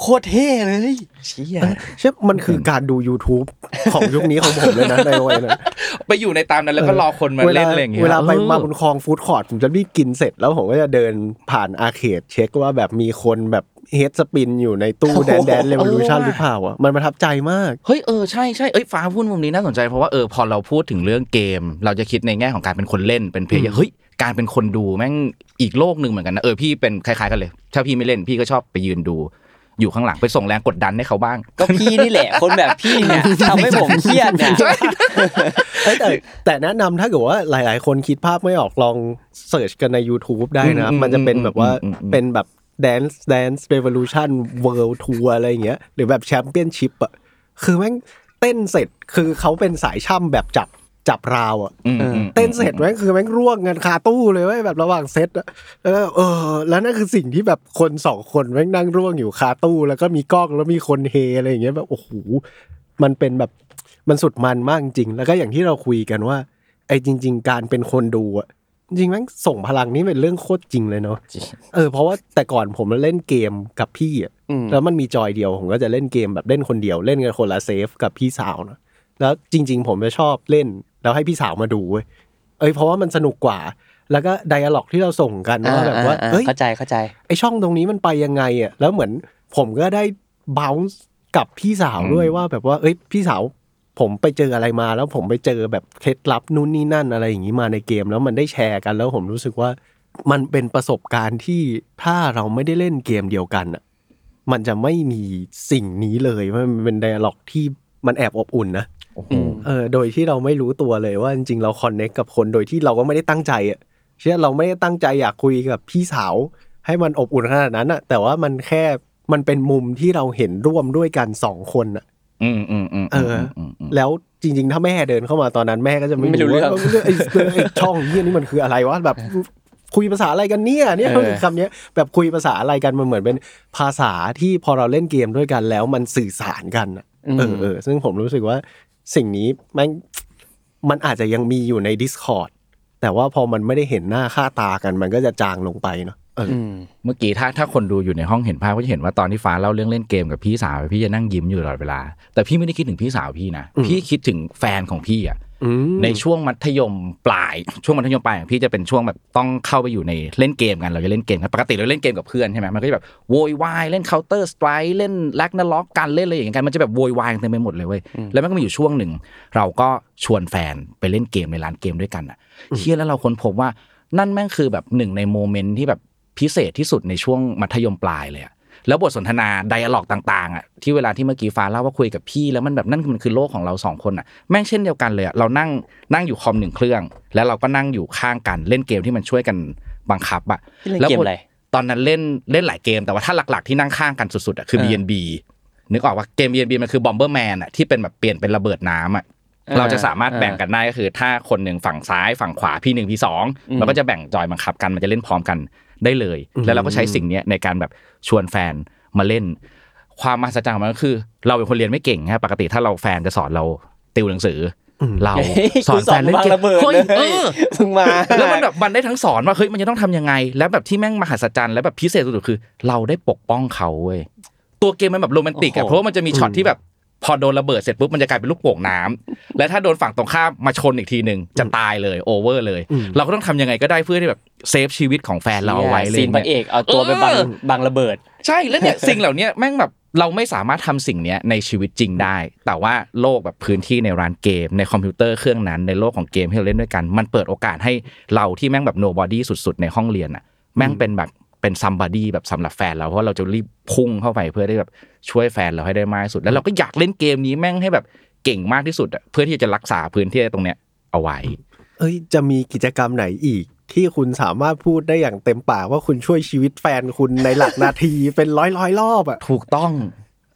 โคตรเท่เลยเชี่ยใช่มันคือการดู YouTube ของยุคนี้ของผมเลยนะในวัยนั้นไปอยู่ในตามนั้นแล้วก็รอคนมาเล่นอะไรอย่างเงี้ยเวลาไปออมาบุญครอง food court ผมจะรีบกินเสร็จแล้วผมก็จะเดินผ่าน arcade เช็คว่าแบบมีคนแบบ headspin อยู่ในตู้ Dance Dance Revolution หรือเปล่าอะมันประทับใจมาก เฮ้ยเออใช่ใช่เอ้ยฟ้าพูดมุมนี้น่าสนใจเพราะว่าเออพอเราพูดถึงเรื่องเกม เราจะคิดในแง่ของการเป็นคนเล่นเป็น player เฮ้ยการเป็นคนดูแม่งอีกโลกหนึ่งเหมือนกันนะเออพี่เป็นคล้ายๆกันเลย ถ้าพี่ไม่เล่นพี่ก็ชอบไปยืนดู อยู่ข้างหลังไปส่งแรงกดดันให้เขาบ้าง ก็พี่นี่แหละ คนแบบพี่เนี่ยทำให้ผมเครียดเนี่ยเอ้ยแต่แต่แนะนำถ้าเกิดว่าหลาย ๆ คนคิดภาพไม่ออกลองเสิร์ชกันใน YouTube ได้นะครับอืมมันจะเป็นแบบว่าอืมอืมอืมเป็นแบบ Dance Dance Revolution World Tour อะไรอย่างเงี้ยหรือแบบแชมเปี้ยนชิพอะคือแม่งเต้นเสร็จคือเขาเป็นสายช่ำแบบจับ จับราวอะอืมอืมเต้นเสร็จแม่งคือแม่งร่วงกันคาตู้เลยเว้ยแบบระหว่างเซตอะแล้วก็เออ แล้วนั่นคือสิ่งที่แบบคนสองคนแม่งนั่งร่วงอยู่คาตู้ แล้วก็มีกล้องแล้วมีคนเฮอะไรอย่างเงี้ยแบบโอ้โหมันเป็นแบบมันสุดมันมากจริง แล้วก็อย่างที่เราคุยกันว่า ไอ้จริง ๆ การเป็นคนดูอะจริงๆแม่งส่งพลังนี่เป็นเรื่องโคตรจริงเลยเนาะเออเพราะว่าแต่ก่อนผมเล่นเกมกับพี่อะอืมแล้วมันมีจอยเดียวผมก็จะเล่นเกมแบบเล่นคนเดียวเล่นกันคนละเซฟกับพี่สาวเนอะแล้วจริง ๆ ผมจะชอบเล่น แล้วให้พี่สาวมาดูเว้ยเอ้ยเพราะว่ามันสนุกกว่า แล้วก็ไดอะล็อกที่เราส่งกันว่าแบบว่าอ่าอ่าเอ้ยเข้าใจเข้าใจไอช่องตรงนี้มันไปยังไงอะแล้วเหมือนผมก็ได้บ u ์กับพี่สาวด้วยว่าแบบว่าเอ้ยพี่สาวผมไปเจออะไรมาแล้วผมไปเจอแบบเคล็ดลับนู่นนี่นั่นอะไรอย่างนี้มาในเกม แล้วมันได้แชร์กันแล้วผมรู้สึกว่า มันเป็นประสบการณ์ที่ถ้าเราไม่ได้เล่นเกมเดียวกันอะมันจะไม่มีสิ่งนี้เลยมันเป็นไดอะล็อกที่มันแอบอบอุ่นนะโอ้โหอืม เออโดยที่เราไม่รู้ตัวเลยว่าจริงๆเราคอนเน็กกับคนโดยที่เราก็ไม่ได้ตั้งใจอะเช่นเราไม่ได้ตั้งใจอยากคุยกับพี่สาว ให้มันอบอุ่นขนาดนั้นอะ แต่ว่ามันแค่มันเป็นมุมที่เราเห็นร่วมด้วยกันสองคนอะอืมอืมอืมเออมมแล้วจริง ๆ ถ้าแม่เดินเข้ามาตอนนั้นแม่ก็จะไม่ไม่รู้ว่าเรื่องเรื่องไอ้เรื่องไอ้ช่องเฮียนี่มันคืออะไรวะแบบคุยภาษาอะไรกันเนี่ยเนี่ยเออคำเนี้ยแบบคุยภาษาอะไรกันมันเหมือนเป็นภาษาที่พอเราเล่นเกมด้วยกันแล้วมันสื่อสารกันอะเออเออซึ่งผมรู้สึกว่า สิ่งนี้แม่งมันอาจจะยังมีอยู่ใน Discord แต่ว่าพอมันไม่ได้เห็นหน้าค่าตากัน มันก็จะจางลงไปเนาะเอออืมเมื่อกี้ถ้าถ้าคนดูอยู่ในห้องเห็นภาพก็จะเห็นว่าตอนที่ฟ้าเล่าเรื่องเล่นเกมกับพี่สาวพี่จะนั่งยิ้มอยู่ตลอดเวลา แต่พี่ไม่ได้คิดถึงพี่สาวพี่นะพี่คิดถึงแฟนของพี่อะอืม ในช่วงมัธยมปลาย ช่วงมัธยมปลายของพี่จะเป็นช่วงแบบต้องเข้าไปอยู่ในเล่นเกมกันเราจะเล่นเกมกันปกติเราเล่นเกมกับเพื่อนใช่ไหมมันก็จะแบบโวยวายเล่น counter strike เล่นแลกนาล็อกกันเล่นอะไรอย่างเงี้ยกันมันจะแบบโวยวายกันเต็มไปหมดเลยเว้ยแล้วมันก็มีอยู่ช่วงหนึ่ง เราก็ชวนแฟนไปเล่นเกมในร้านเกมด้วยกันอะเชี่ยแล้วเราค้นพบว่านั่นแม่งคือแบบหนึ่งในโมเมนต์ที่แบบพิเศษที่สุดในช่วงมัธยมปลายเลยอะ แล้วบทสนทนาไดอะล็อกต่างๆอะที่เวลาที่เมื่อกี้ฟ้าเล่าว่าคุยกับพี่แล้วมันแบบนั่นมันคือโลกของเราสองคนอะแม่งเช่นเดียวกันเลยอะเรานั่งนั่งอยู่คอมหนึ่งเครื่อง แล้วเราก็นั่งอยู่ข้างกันเล่นเกมที่มันช่วยกันบังคับอะพี่เล่นแล้วเกมอะไรตอนนั้นเล่นเล่นหลายเกมแต่ว่าถ้าหลักๆที่นั่งข้างกันสุดๆอะคืออ่า BNB นึกออกว่าเกม BNB มันคือ Bomberman อะที่เป็นแบบเปลี่ยนเป็นระเบิดน้ำอะอ่าเราจะสามารถอ่าแบ่งกันได้ก็คือ ถ้าคนหนึ่งฝั่งซ้ายฝั่งขวาพี่หนึ่งพี่สองอืมเราก็จะแบ่งจอยบังคับกันมันจะเล่นพร้อมกัน ได้เลย แล้วเราก็ใช้สิ่งเนี้ยในการแบบชวนแฟนมาเล่น ความมหัศจรรย์ของมันก็คือ เราเป็นคนเรียนไม่เก่งฮะปกติถ้าเราแฟนจะสอนเราติวหนังสืออเราเฮ้ยสอนแฟนเล่นกูเกสอนวางระเบิดมเฮ้ยเลยเออเพิ่งมาแล้วมันแบบมันได้ทั้งสอนว่าเฮ้ยมันจะต้องทำยังไง แล้วแบบที่แม่งมหัศจรรย์และแบบพิเศษสุดๆคือ เราได้ปกป้องเขาเว้ยตัวเกมมันแบบโรแมนติกโอ้อะโหเพราะว่ามันจะมีช็อตที่แบบ พอโดนระเบิดเสร็จปุ๊บมันจะกลายเป็นลูกโป่งน้ำและถ้าโดนฝั่งตรงข้ามมาชนอีกทีหนึ่งจะตายเลย over เลย เราก็ต้องทำยังไงก็ได้เพื่อที่แบบ save ชีวิตของแฟนเราเอาไว้เลยซีนพระเอกเอาตัวไปบังเออบังระเบิด ใช่แล้วเนี่ยสิ่งเหล่าเนี้ยแม่งแบบเราไม่สามารถทำสิ่งเนี้ยในชีวิตจริงได้ แต่ว่าโลกแบบพื้นที่ในร้านเกม ในคอมพิวเตอร์เครื่องนั้นในโลกของเกมที่เราเล่นด้วยกัน มันเปิดโอกาสให้เราที่แม่งแบบ nobody สุด ๆ ในห้องเรียนอะแม่งเป็นแบบ เป็น somebody แบบสำหรับแฟนเรา เพราะว่าเราจะรีบพุ่งเข้าไปเพื่อได้แบบช่วยแฟนเราให้ได้มากที่สุด แล้วเราก็อยากเล่นเกมนี้แม่งให้แบบเก่งมากที่สุดอะเพื่อที่จะรักษาพื้นที่ตรงเนี้ยเอาไว้ เอ้ยจะมีกิจกรรมไหนอีกที่คุณสามารถพูดได้อย่างเต็มปากว่าคุณช่วยชีวิตแฟนคุณในหลักนาทีเป็นร้อยร้อยๆรอบอะถูกต้อง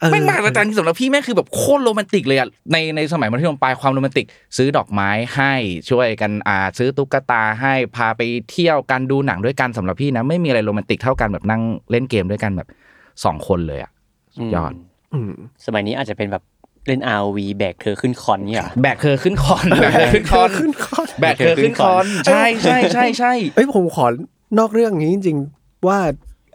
เออแม่งมหัศจรรย์ที่สำหรับพี่แม่งคือแบบโคตรโรแมนติกเลยอะในในสมัยมัธยมปลายความโรแมนติก ซื้อดอกไม้ให้ช่วยกันอ่าซื้อตุ๊กตาให้พาไปเที่ยวกันดูหนังด้วยกันสำหรับพี่นะไม่มีอะไรโรแมนติกเท่ากันแบบนั่งเล่นเกมด้วยกันแบบสองคนเลยอะสุดยอดอืมสมัยนี้อาจจะเป็นแบบเล่น RV แบกเธอขึ้นคอนเนี่ยเหรอแบกเธอขึ้นคอนแบกเธอขึ้นคอนขึ้นคอนแบกเธอขึ้นคอนใช่ใช่ใช่ใช่เอ้ยผมขอนอกเรื่องนี้จริง ๆ ว่า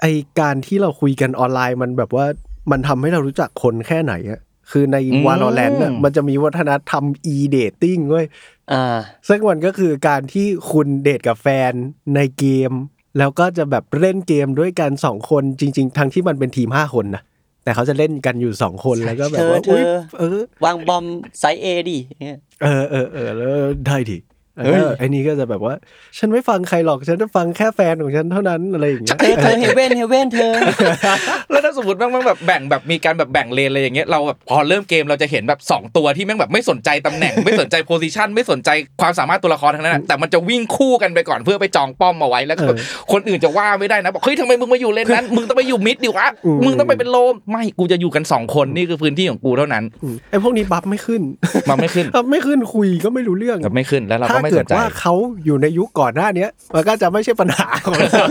ไอการที่เราคุยกันออนไลน์มันแบบว่า มันทำให้เรารู้จักคนแค่ไหนอะคือใน Valorant มันจะมีวัฒนธรรม e-dating เว้ยอ่าซึ่งมันก็คือการที่คุณเดทกับแฟนในเกม แล้วก็จะแบบเล่นเกมด้วยกันสองคนจริง ๆ ทั้งที่มันเป็นทีมห้าคนนะแต่เขาจะเล่นกันอยู่สองคนแล้วก็แบบว่าเธออุ๊ยเธอเออวาง bomb site A ดิเนี่ยเออเออเออแล้วได้ดิแล้ว เฮ้ก็ยไอ้นี่ก็จะแบบว่า ฉันไม่ฟังใครหรอกฉันจะฟังแค่แฟนของฉันเท่านั้นอะไรอย่างเงี้ยเธอเธอเฮเว่นเฮเว่นเธอ แล้วถ้าสมมติแม่งแม่งแบบแบ่งแบบมีการแบบแบ่งเลนอะไรอย่างเงี้ยเราแบบพอเริ่มเกมเราจะเห็นแบบสองตัวที่แม่งแบบไม่สนใจตำแหน่งไม่สนใจ position ไม่สนใจความสามารถตัวละครทั้งนั้นอะแต่มันจะวิ่งคู่กันไปก่อนเพื่อไปจองป้อมมาไว้แล้วก็แบบคนอื่นจะว่าไม่ได้นะบอกเฮ้ยทำไมมึงมาอยู่เลนนั้นมึงต้องไปอยู่มิดดิวะมึงต้องไปเป็นโลมไม่กูจะอยู่กันสองคนนี่คือพื้นที่ของกูเท่านั้นอืมไอ้พวกนี้บัฟไม่ขึ้นมันไม่ขึ้นบัฟไม่ขึ้นคุยก็ไม่รู้เรื่องก็ไม่ขึ้นแล้วเราถ้าก็ไม่เกิสดนใจว่าเขาอยู่ในยุคก่อนหน้าเนี้ยมันก็จะไม่ใช่ปัญหาของเรา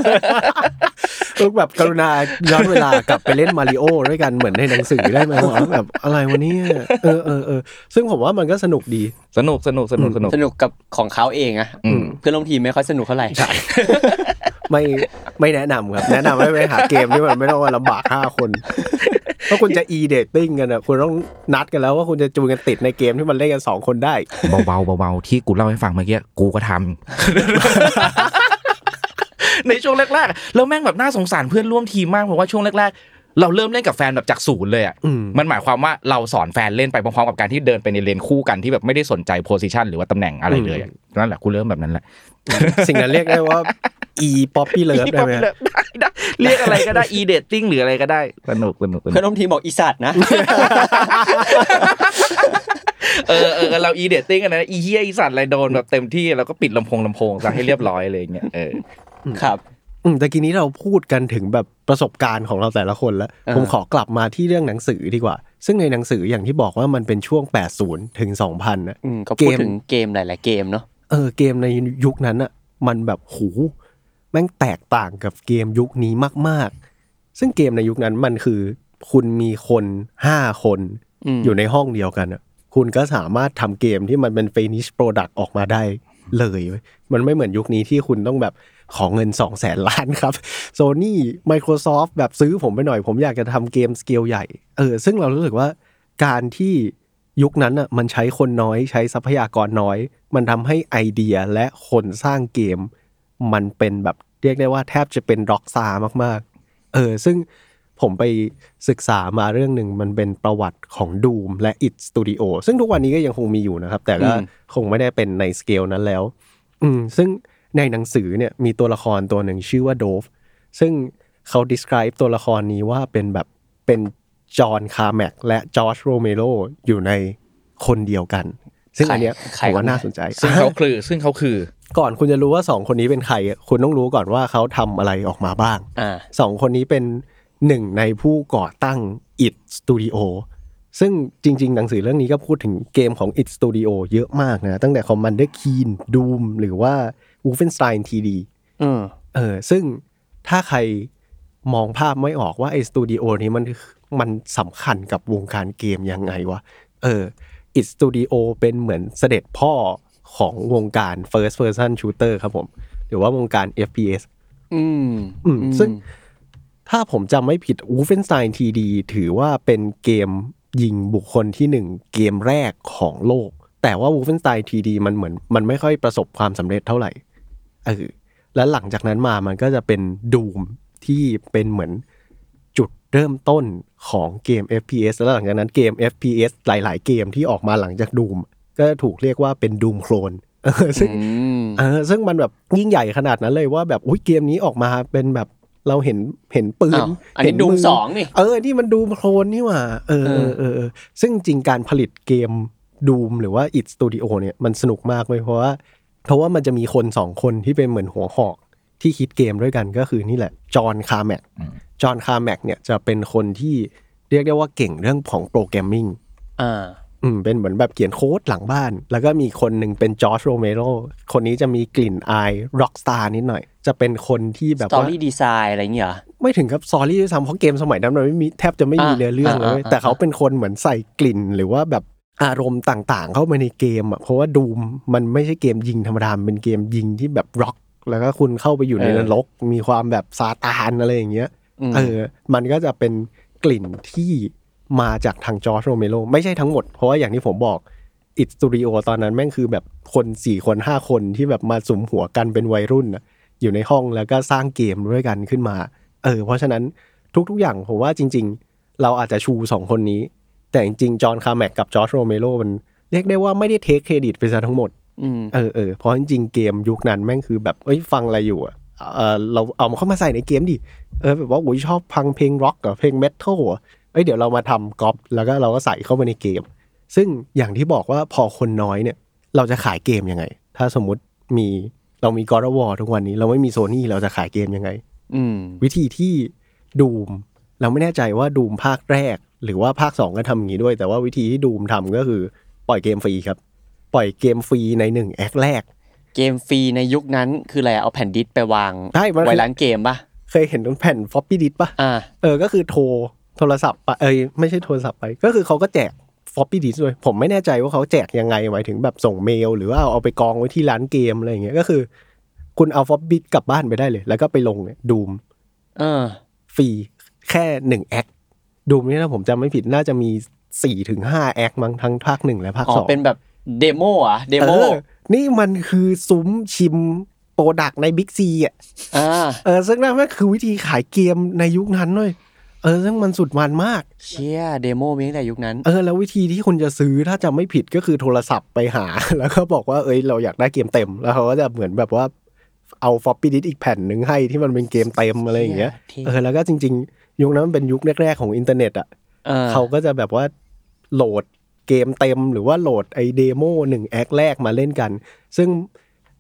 ลูกแบบกรุณาย้อนเวลากลับไปเล่นมาริโอด้วยกันเหมือนในหนังสือได้ไหมวะแบบอะไรวะเนี่ยเออเออเออซึ่งผมว่ามันก็สนุกดี สนุกสนุกสนุกสนุกสนุกกับของเขาเองอะอืมเพื่อนร่วมทีมไม่ค่อยสนุกเท่าไหร่ ไม่ไม่แนะนำครับ แนะนำให้ไปหาเกมที่มันไม่ต้องมาลำบากห้าคนถ้าคุณจะ e dating กันอะคุณต้องนัดกันแล้วว่าคุณจะจูนกันติดในเกมที่มันเล่นกันสองคนได้ เบาๆเบาๆที่กูเล่าให้ฟังเมื่อกี้กูก็ทำในช่วงแรกๆแล้วแม่งแบบน่าสงสารเพื่อนร่วมทีมมากเพราะว่าช่วงแรกๆเราเริ่มเล่นกับแฟนแบบจากศูนย์เลยอะอืมมันหมายความว่าเราสอนแฟนเล่นไปพร้อมๆกับการที่เดินไปในเลนคู่กันที่แบบไม่ได้สนใจโพซิชันหรือว่าตำแหน่งอะไรเลยอะนั่นแหละกูเริ่มแบบนั้นแหละ สิ่งนั้นเรียกได้ว่า e poppy love ได้ไหมฮะได้ได้เรียกอะไรก็ได้ e dating หรืออะไรก็ได้สนุกสนุกสนุเพื่อกนร่วมทีมบอกอีสัตว์นะเออเออเราอีเดตติ้งกันนะอีเฮียอีสัตว์อะไรโดนแบบเต็มที่แล้วก็ปิดลำโพงลำโพงซะให้เรียบร้อยเลยอย่างเงี้ยเออครับอืมแต่กี้นี้เราพูดกันถึงแบบประสบการณ์ของเราแต่ละคนแล้วอ่าผมขอกลับมาที่เรื่องหนังสือดีกว่า ซึ่งในหนังสืออย่างที่บอกว่ามันเป็นช่วง 80 ถึง 2000นะอืมก็พูดเกมถึงเกมหลาย ๆ เกมเนาะเออเกมในยุคนั้นอะมันแบบหู แม่งแตกต่างกับเกมยุคนี้มาก ๆ ซึ่งเกมในยุคนั้นมันคือ คุณมีคนห้าคนอืมอยู่ในห้องเดียวกันอะคุณก็สามารถทำเกมที่มันเป็น finish product ออกมาได้เลยเว้ยมันไม่เหมือนยุคนี้ที่คุณต้องแบบขอเงิน2 0 0แสนล้านครับ Sony Microsoft แบบซื้อผมไปหน่อย ผมอยากจะทำเกมสเกลใหญ่ เออ ซึ่งเรารู้สึกว่าการที่ยุคนั้นอะมันใช้คนน้อยใช้ทรัพยากรน้อย มันทำให้ไอเดียและคนสร้างเกม มันเป็นแบบเรียกได้ว่าแทบจะเป็นร็อกซามากๆ เออ ซึ่งผมไปศึกษามาเรื่องหนึ่งมันเป็นประวัติของ Doom และ It Studio ซึ่งทุกวันนี้ก็ยังคงมีอยู่นะครับ แต่ก็อืมคงไม่ได้เป็นในสเกลนั้นแล้ว อืมซึ่งในหนังสือเนี่ยมีตัวละครตัวหนึ่งชื่อว่าโดฟซึ่งเขา describe ตัวละครนี้ว่าเป็นแบบเป็นจอห์นคาร์แมกและจอร์จโรเมโรอยู่ในคนเดียวกัน ซึ่งอันเนี้ยใครผมว่าครับน่าสนใจ ซึ่งเขาคือซึ่งเขาคือ ก่อนคุณจะรู้ว่าสองคนนี้เป็นใครอะคุณต้องรู้ก่อนว่าเขาทำอะไรออกมาบ้างอ่าสองคนนี้เป็นหนึ่งในผู้ก่อตั้ง It Studio ซึ่งจริง ๆ หนังสือเรื่องนี้ก็พูดถึงเกมของ It Studio เยอะมากนะ ตั้งแต่ Commander Keen Doom หรือว่า Wolfenstein 3D อืมเออ ซึ่งถ้าใครมองภาพไม่ออกว่าไอ้สตูดิโอนี้มันมันสำคัญกับวงการเกมยังไงวะ เออ It Studio เป็นเหมือนเสด็จพ่อของวงการ First Person Shooter ครับผม หรือว่าวงการ FPS อืมอืมซึ่งถ้าผมจำไม่ผิด Wolfenstein 3D ถือว่าเป็นเกมยิงบุคคลที่หนึ่งเกมแรกของโลก แต่ว่า Wolfenstein 3D มันเหมือนมันไม่ค่อยประสบความสำเร็จเท่าไหร่เออแล้วหลังจากนั้นมามันก็จะเป็น Doom ที่เป็นเหมือน จุดเริ่มต้นของเกม FPS แล้วหลังจากนั้นเกม FPS หลาย ๆ เกมที่ออกมาหลังจาก Doom ก็ถูกเรียกว่าเป็น Doom Clone เออซึ่งอืมเออซึ่งมันแบบยิ่งใหญ่ขนาดนั้นเลยว่าแบบอุ้ยเกมนี้ออกมาเป็นแบบเราเห็นเห็นปืนอ้าวอันนี้ Doom สองนี่เออนี่มัน Doom clone นี่หว่าเออเออเออเออซึ่งจริงการผลิตเกม Doom หรือว่า id Studio เนี่ยมันสนุกมากเลยเพราะว่าเพราะว่ามันจะมีคนสองคนที่เป็นเหมือนหัวหอก ที่คิดเกมด้วยกันก็คือนี่แหละ จอห์นคาร์แมกจอห์นคาร์แมกเนี่ยจะเป็นคนที่เรียกได้ว่าเก่งเรื่องของ programming อ่าอืมเป็นเหมือนแบบเขียนโค้ดหลังบ้าน แล้วก็มีคนหนึ่งเป็นจอร์จโรเมโรคนนี้จะมีกลิ่นอายrockstar นิดหน่อย จะเป็นคนที่แบบ story design อะไรอย่างเงี้ยเหรอไม่ถึงกับ story ด้วยซ้ำเพราะเกมสมัยนั้นมันไม่มีแทบจะไม่มีอ่าเนื้อเรื่องเลยอ่าแต่เขาเป็นคนเหมือนใส่กลิ่นหรือว่าแบบอารมณ์ต่างๆ เข้ามาในเกมอะเพราะว่า Doom มันไม่ใช่เกมยิงธรรมดามันเป็นเกมยิงที่แบบร็อก แล้วก็คุณเข้าไปอยู่ในนรก มีความแบบซาตานอะไรอย่างเงี้ยมเออ มันก็จะเป็นกลิ่นที่มาจากทางจอร์จโรเมโรไม่ใช่ทั้งหมด เพราะว่าอย่างที่ผมบอกอิ t สตูดิโอตอนนั้นแม่งคือแบบคนสี่คนห้าคนที่แบบมาสุมหัวกันเป็นวัยรุ่นน่ะอยู่ในห้องแล้วก็สร้างเกมด้วยกันขึ้นมา เออ เพราะฉะนั้นทุก ๆ อย่างผมว่าจริง ๆ เราอาจจะชูสองคนนี้ แต่จริงๆจอห์นคาร์แมกกับจอร์จโรเมโรมันเรียกได้ว่าไม่ได้ take credit ไปซะทั้งหมดอืม เออเออเพราะจริงๆเกมยุคนั้นแม่งคือแบบเอ้ยฟังอะไรอยู่อะเออเราเอามาเข้ามาใส่ในเกมดิเออแบบว่าอุ้ยชอบฟังเพลงร็อกกับเพลงเมทัลอะเอ้ยเดี๋ยวเรามาทำก๊อปแล้วก็เราก็ใส่เข้าไปในเกม ซึ่งอย่างที่บอกว่าพอคนน้อยเนี่ย เราจะขายเกมยังไง ถ้าสมมุติมีเรามี God of War ทุกวันนี้ เราไม่มีโซนี่เราจะขายเกมยังไง อืมวิธีที่ Doom เราไม่แน่ใจว่า Doom ภาคแรก หรือว่าภาคสองก็ทำอย่างนี้ด้วย แต่ว่าวิธีที่ Doom ทำก็คือปล่อยเกมฟรีครับ ปล่อยเกมฟรีในหนึ่ง act แรก เกมฟรีในยุคนั้นคืออะไรเอาแผ่นดิสไปวางใช่มันคือไว้ร้านเกมป่ะเคยเห็นแผ่น floppy disk ปะอ่าเออก็คือโทรโทรศัพท์ไปเอ้ยไม่ใช่โทรศัพท์ไป ก็คือเขาก็แจก floppy disk ด้วยผมไม่แน่ใจว่าเขาแจกยังไงหมายถึงแบบส่งเมล หรือว่าเอาเอาไปกองไว้ที่ร้านเกมอะไรอย่างเงี้ยก็คือ คุณเอาฟอปปี้กลับบ้านไปได้เลย แล้วก็ไปลงเนี่ย Doom เออฟรีแค่หนึ่ง act Doom นี่ถ้าผมจำไม่ผิดน่าจะมีสี่ถึงห้า act มั้งทั้งภาคหนึ่งและภาคอ๋อสองเป็นแบบ demo อะ demo อนี่มันคือซุ้มชิม product ในบิ๊กซีอะอ่าเออซึ่งนั่นก็คือวิธีขายเกมในยุคนั้นเลยเออซึ่งมันสุดมันมาก เชี่ย demo มีตั้งแต่ยุคนั้น เออ แล้ววิธีที่คุณจะซื้อถ้าจำไม่ผิดก็คือโทรศัพท์ไปหา แล้วก็บอกว่าเอ้ยเราอยากได้เกมเต็ม แล้วเขาก็จะเหมือนแบบว่าเอา floppy disk อีกแผ่นหนึ่งให้ที่มันเป็นเกมเต็มอะไรอย่างเงี้ยเท่เออ แล้วก็จริง ๆ ยุคนั้นมันเป็นยุคแรกๆของอินเทอร์เน็ตอะเออเขาก็จะแบบว่าโหลด เกมเต็มหรือว่าโหลดไอ demo หนึ่ง act แรกมาเล่นกัน ซึ่ง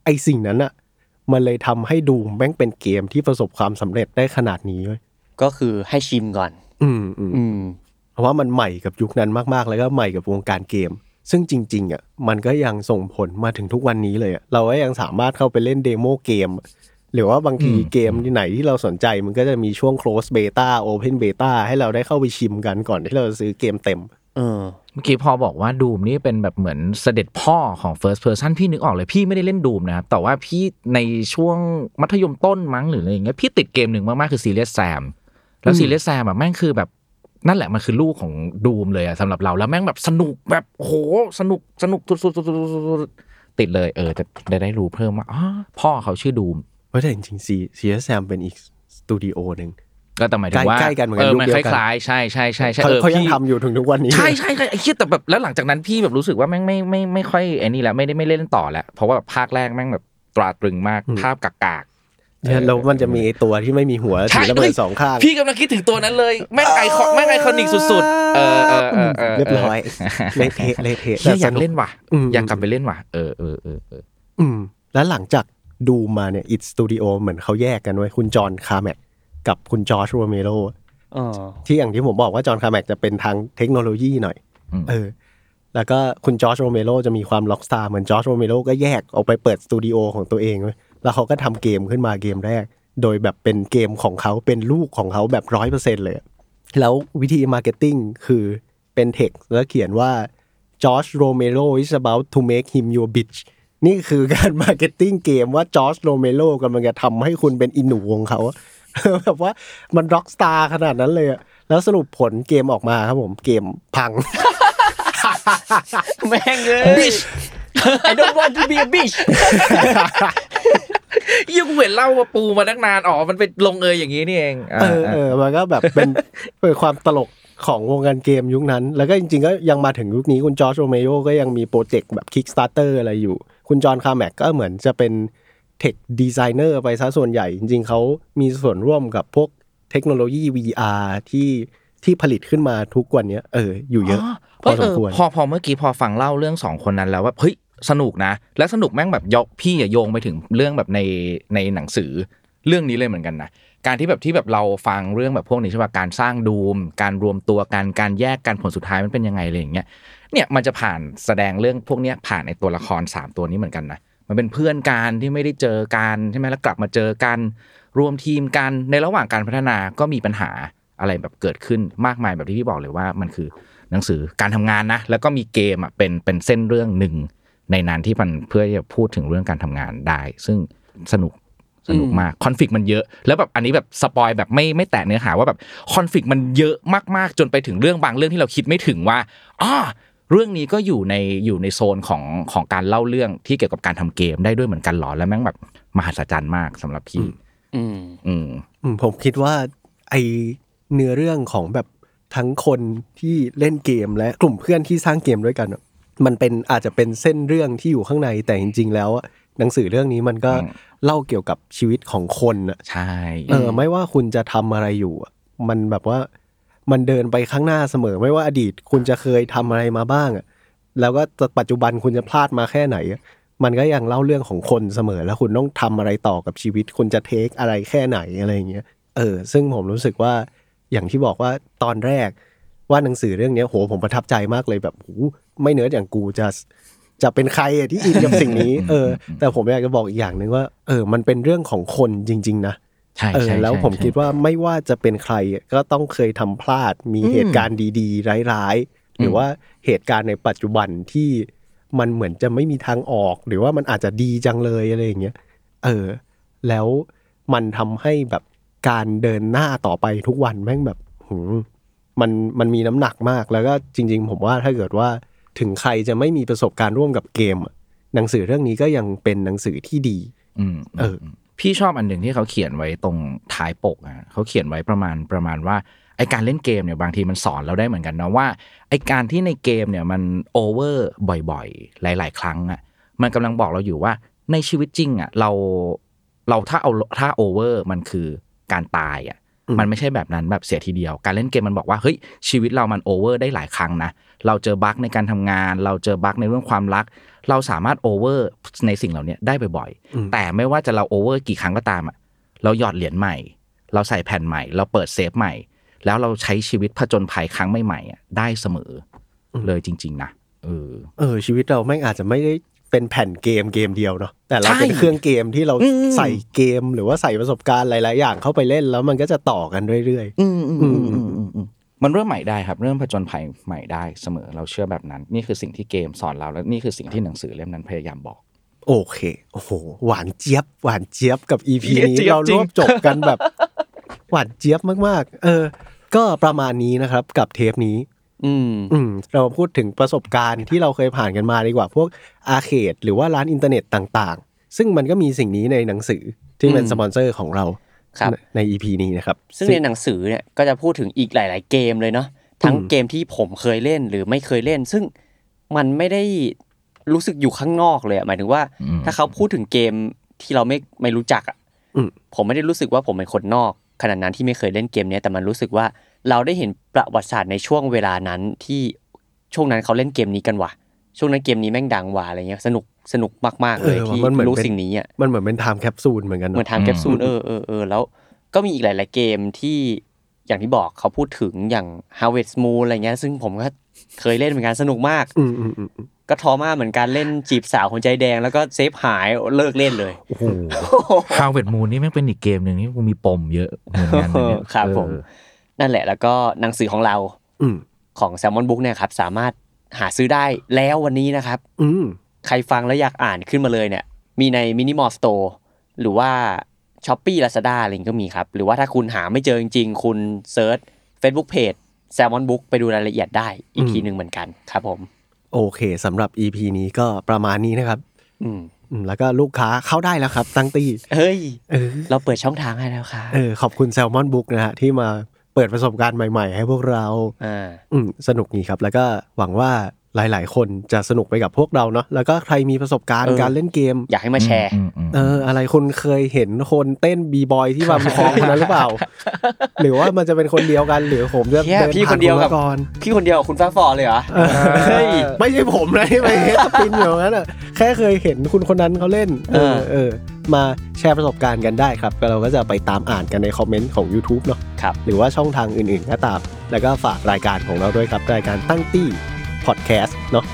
ไอสิ่งนั้นอะมันเลยทำให้ Doom แม่งเป็นเกมที่ประสบความสำเร็จได้ขนาดนี้เว้ยก็คือให้ชิมก่อน อืมอืมอืมเพราะว่ามันใหม่กับยุคนั้นมากๆ แล้วก็ใหม่กับวงการเกม ซึ่งจริง ๆอะมันก็ยังส่งผลมาถึงทุกวันนี้เลยอะเราก็ยังสามารถเข้าไปเล่น demo เกม หรือว่าบางทีอืมเกมที่ไหนที่เราสนใจมันก็จะมีช่วง close beta open beta ให้เราได้เข้าไปชิมกันก่อนที่เราจะซื้อเกมเต็ม เออเมื่อกี้พอบอกว่า Doom นี่เป็นแบบเหมือนเสด็จพ่อของ first person พี่นึกออกเลยพี่ไม่ได้เล่น Doom นะครับ แต่ว่าพี่ในช่วงมัธยมต้นมั้งหรืออะไรอย่างเงี้ยพี่ติดเกมหนึ่งมากๆคือ Serious Sam แล้วอืม Serious Sam แบบแม่งคือแบบนั่นแหละมันคือลูกของ Doom เลยอะสำหรับเราแล้วแม่งแบบสนุกแบบโหสนุกสนุกสุดๆๆๆๆติดเลยเออแต่ได้ได้รู้เพิ่มว่าอ๋อพ่อเขาชื่อ Doom เพราะแต่จริงๆ Serious Sam เป็นอีกสตูดิโอหนึ่ง ก็แต่หมายถึงว่าใกล้ๆกันเหมือนกันเออยุคมันเดีคยวกันล้ายๆใช่ใช่ใช่ใช่เขาเออเขายังพี่ทำอยู่ถึงทุกวันนี้ใช่ใช่ใช่ไอ้เหี้ยแต่แบบแล้วหลังจากนั้นพี่แบบรู้สึกว่าแม่งไม่ไม่ไม่ค่อยไอ้นี่แล้วไม่ได้ไม่เล่นต่อแล้วเพราะว่าภาคแรกแม่งแบบตราตรึงมากอืมภาพกากเนี่ยแล้วมันจะมีไอ้ตัวที่ไม่มีหัวใช่ถือระเบิดสองข้างๆพี่กำลังคิดถึงตัวนั้นเลย แม่งไอคอนแม่งไอคอนิกสุดๆ เออเออเออเออเรียบร้อยเละเทะเละเทะเฮียอยากแต่สนุเล่นว่ะอืมอยากกลับไปเล่นว่ะเออเออเออเอออืมแล้วหลังจากดูมาเนี่ยอิ s สตูดิโอเหมือนเขาแยกกันไว้ยคุณจอห์นคาร์แมก กับคุณจอร์จโรเมโรเออที่อย่างที่ผมบอกว่าจอห์นคาร์แมกจะเป็นทางเทคโนโลยีหน่อยอืมเออ แล้วก็คุณจอร์จโรเมโรจะมีความ rockstar เหมือนจอร์จโรเมโรก็แยกออกไปเปิดสตูดิโอของตัวเองเว้ยแล้วเขาก็ทำเกมขึ้นมาเกมแรก โดยแบบเป็นเกมของเขาเป็นลูกของเขาแบบร้อยเปอร์เซ็นเลยอะแล้ววิธี marketing คือเป็นเท็กซ์แล้วเขียนว่า George Romero is about to make him your bitch นี่คือการ marketing เกมว่าจอร์จโรเมโรกำลังจะทำให้คุณเป็นอีหนูของเขา แบบว่ามัน rock star ขนาดนั้นเลยอะแล้วสรุปผลเกมออกมาครับผมเกมพัง แม่งเลย bitch I don't want to be a bitch ยังเห็นเล่าว่าปูมาตั้งนานอ๋อมันเป็นลงเอยอย่างนี้นี่เองอ่าเออเออมันก็แบบเป็นเป็นความตลกของวงการเกมยุคนั้น แล้วก็จริง ๆ ก็ยังมาถึงยุคนี้คุณจอร์จโรเมโรก็ยังมีโปรเจกต์แบบ Kickstarter อะไรอยู่ คุณจอห์นคาร์แมกก็เหมือนจะเป็น เทคดีไซเนอร์ไปซะส่วนใหญ่ จริงๆเขามีส่วนร่วมกับพวกเทคโนโลยี VR ที่ที่ผลิตขึ้นมาทุกวันเนี้ยเอออยู่เยอะพอสมควรพอพอเมื่อกี้พอฟังเล่าเรื่องสองคนนั้นแล้วว่าเฮ้ยสนุกนะ และสนุกแม่งแบบยกพี่อะโยงไปถึงเรื่องแบบในในหนังสือเรื่องนี้เลยเหมือนกันนะการที่แบบที่แบบเราฟังเรื่องแบบพวกนี้ใช่ป่ะการสร้างดูม การรวมตัวกันการแยกกันผลสุดท้ายมันเป็นยังไงอะไรอย่างเงี้ยเนี่ยมันจะผ่านแสดงเรื่องพวกเนี้ยผ่านในตัวละครสามตัวนี้เหมือนกันนะ มันเป็นเพื่อนกันที่ไม่ได้เจอกันใช่ไหมแล้วกลับมาเจอกันรวมทีมกันในระหว่างการพัฒนาก็มีปัญหาอะไรแบบเกิดขึ้นมากมายแบบที่พี่บอกเลยว่ามันคือหนังสือการทำงานนะ แล้วก็มีเกมอะเป็นเป็นเส้นเรื่องหนึ่งในนั้นที่มันเพื่อจะพูดถึงเรื่องการทำงานได้ ซึ่งสนุกสนุกมากคอนฟ lict มันเยอะ แล้วแบบอันนี้แบบสปอยแบบไม่ไม่แตะเนื้อหาว่าแบบคอนฟ lict มันเยอะมากๆ จนไปถึงเรื่องบางเรื่องที่เราคิดไม่ถึงว่าอ๋อ เรื่องนี้ก็อยู่ในอยู่ในโซนของของการเล่าเรื่องที่เกี่ยวกับการทำเกมได้ด้วยเหมือนกันหรอแล้วแม่งแบบมหัศจรรย์มากสำหรับพี่อืมอืมอืมผมคิดว่าไอเนื้อเรื่องของแบบทั้งคนที่เล่นเกมและกลุ่มเพื่อนที่สร้างเกมด้วยกันอะมันเป็นอาจจะเป็นเส้นเรื่องที่อยู่ข้างในแต่จริง ๆ แล้วอะหนังสือเรื่องนี้มันก็อืมเล่าเกี่ยวกับชีวิตของคนอะใช่เออไม่ว่าคุณจะทำอะไรอยู่อะมันแบบว่า มันเดินไปข้างหน้าเสมอ ไม่ว่าอดีตคุณจะเคยทำอะไรมาบ้างอะแล้วก็ปัจจุบันคุณจะพลาดมาแค่ไหน มันก็ยังเล่าเรื่องของคนเสมอ แล้วคุณต้องทำอะไรต่อกับชีวิต คุณจะเทคอะไรแค่ไหนอะไรอย่างเงี้ยเออ ซึ่งผมรู้สึกว่าอย่างที่บอกว่าตอนแรกว่าหนังสือเรื่องนี้โหผมประทับใจมากเลยแบบโหไม่เนื้ออย่างกูจะจะเป็นใครที่อินกับสิ่งนี้ เออ แต่ผมอยากจะบอกอีกอย่างหนึ่งว่า เออ มันเป็นเรื่องของคนจริง ๆ นะ ใช่เออใช่แล้วใช่ผมใช่คิดว่าไม่ว่าจะเป็นใครอะก็ต้องเคยทำพลาดมีเหตุการณ์ดีๆ ร้ายๆ หรือว่าเหตุการณ์ในปัจจุบันที่มันเหมือนจะไม่มีทางออก หรือว่ามันอาจจะดีจังเลยอะไรอย่างเงี้ยเออ แล้วมันทำให้แบบการเดินหน้าต่อไปทุกวันแม่งแบบหืมมันมันมีน้ำหนักมากแล้วก็จริง ๆ ผมว่าถ้าเกิดว่าถึงใครจะไม่มีประสบการณ์ร่วมกับเกมอะหนังสือเรื่องนี้ก็ยังเป็นหนังสือที่ดี อืมเออ พี่ชอบอันหนึ่งที่เขาเขียนไว้ตรงท้ายปกอะเขาเขียนไว้ประมาณประมาณว่าไอการเล่นเกมเนี่ยบางทีมันสอนเราได้เหมือนกันนะว่าไอการที่ในเกมเนี่ยมัน over บ่อยๆ หลาย ๆ ครั้งอะมันกำลังบอกเราอยู่ว่าในชีวิตจริงอะเราเราถ้าเอาถ้า over มันคือการตายอะอืมมันไม่ใช่แบบนั้นแบบเสียทีเดียว การเล่นเกมมันบอกว่าเฮ้ยชีวิตเรามัน over ได้หลายครั้งนะเราเจอ bug ในการทำงาน เราเจอ bug ในเรื่องความรัก เราสามารถ over ในสิ่งเหล่านี้ได้บ่อยอืมๆแต่ไม่ว่าจะเรา over กี่ครั้งก็ตามอะเราหยอดเหรียญใหม่ เราใส่แผ่นใหม่ เราเปิด save ใหม่ แล้วเราใช้ชีวิตผจญภัยครั้งใหม่ๆอะได้เสมออเลยจริง ๆ นะเออเออ ชีวิตเราแม่งอาจจะไม่ได้เป็นแผ่นเกมเกมเดียวเนาะแต่เราใช่เป็นเครื่องเกมที่เราอืมใส่เกมหรือว่าใส่ประสบการณ์หลาย ๆ อย่างเข้าไปเล่นแล้วมันก็จะต่อกันเรื่อยอื มอืมอืมอืมอืมอืมมันเริ่มใหม่ได้ครับ เริ่มผจญภัยใหม่ได้เสมอเราเชื่อแบบนั้น นี่คือสิ่งที่เกมสอนเราและนี่คือสิ่งที่หนังสือเล่มนั้นพยายามบอกๆโอเคโอ้โหหวานเจี๊ยบ หวานเจี๊ยบกับ EP นี้เจี๊ยบเราจริรงวบจบกันแบบ หวานเจี๊ยบมากๆ เออ ก็ประมาณนี้นะครับกับเทปนี้ อืมอืมเรามาพูดถึงประสบการณ์ที่เราเคยผ่านกันมาดีกว่า พวกarcade หรือว่าร้านอินเทอร์เน็ตต่าง ๆ ซึ่งมันก็มีสิ่งนี้ในหนังสือที่เป็นอืมสปอนเซอร์ของเราครับ ใน EP นี้นะครับ ซึ่งในหนังสือเนี่ยก็จะพูดถึงอีกหลาย ๆ เกมเลยเนาะทั้งเกมที่ผมเคยเล่นหรือไม่เคยเล่น ซึ่งมันไม่ได้รู้สึกอยู่ข้างนอกเลยอะหมายถึงว่าอืมถ้าเขาพูดถึงเกมที่เราไม่ไม่รู้จักอะอืมผมไม่ได้รู้สึกว่าผมเป็นคนนอกขนาดนั้นที่ไม่เคยเล่นเกมเนี้ยแต่มันรู้สึกว่าเราได้เห็นประวัติศาสตร์ในช่วงเวลานั้นที่ช่วงนั้นเขาเล่นเกมนี้กันว่ะ ช่วงนั้นเกมนี้แม่งดังว่ะอะไรเงี้ยสนุกสนุกมากๆเลยเออที่มันเหมือนรู้เป็นสิ่งนี้อะมันเหมือนเป็น time capsule เหมือนกันเหมือนเนาะ time capsule อืเอมอเออเออแล้วก็มีอีกหลาย ๆ เกมที่อย่างที่บอกเขาพูดถึงอย่าง Harvest Moon อะไรเงี้ย ซึ่งผมก็เคยเล่นเหมือนกันสนุกมากอืมอืมอืมอืมก็ทอมาเหมือนการเล่นจีบสาวคนใจแดงแล้วก็ save หายเลิกเล่นเลยโอ้โหฮา Harvest Moon นี่แม่งเป็นอีกเกมหนึ่งที่กูมีปมเยอะเหมือนกันนะเนี่ยครับผมเออนั่นแหละแล้วก็หนังสือของเราอืมของ Salmon Book เนี่ยครับ สามารถ หาซื้อได้แล้ววันนี้นะครับ อืมใครฟังแล้วอยากอ่านขึ้นมาเลยเนี่ย มีใน Minimal Store หรือว่า s h o p e e Lazada อะไรอย่างงี้ก็มีครับ หรือว่าถ้าคุณหาไม่เจอจริงๆ คุณเซิร์ช Facebook Page Salmon Book ไปดูรายละเอียดได้อีกทีหนึ่งเหมือนกันครับผม โอเคสำหรับ EP นี้ก็ประมาณนี้นะครับ อืมอืมแล้วก็ลูกค้าเข้าได้แล้วครับ ตั้งตี้เฮ้ยเออเราเปิดช่องทางให้แล้วค่ะเออขอบคุณแซลมอนบุ๊กนะฮะที่มา เปิดประสบการณ์ใหม่ ๆ ให้พวกเราอ่าอืมสนุกนี้ครับ แล้วก็หวังว่า หลาย ๆ คนจะสนุกไปกับพวกเราเนาะแล้วก็ใครมีประสบการณ์เออการเล่นเกม อยากให้มาแชร์อืมอืมเอออะไรคุณเคยเห็นคนเต้นบีบอยที่บางคลองคนนั้นหรือเปล่า หรือว่ามันจะเป็นคนเดียวกันหรือผมจะเหี้ยเดินพี่ผ่าคนนเดียวกับณมาก่อนพี่คนเดียวกับคุณฟ้าฟอเลยเหรอเฮ้ยไม่ใช่ผมนะที่ไปเฮดสปินอยู่นั้นอะแค่เคยเห็นคุณคนนั้นเขาเล่น เออเออเออมาแชร์ประสบการณ์กันได้ครับแล้วเราก็จะไปตามอ่านกันในคอมเมนต์ของ YouTube เนาะครับหรือว่าช่องทางอื่นๆก็ตาม แล้วก็ฝากรายการของเราด้วยครับรายการตั้งตี้ พอดแคสต์เนาะ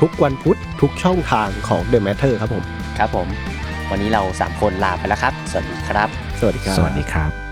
ทุกวันพุธทุกช่องทางของ The Matter ครับผม ครับผม วันนี้เราสามคนลาไปแล้วครับ สวัสดีครับ สวัสดีครับ สวัสดีครับ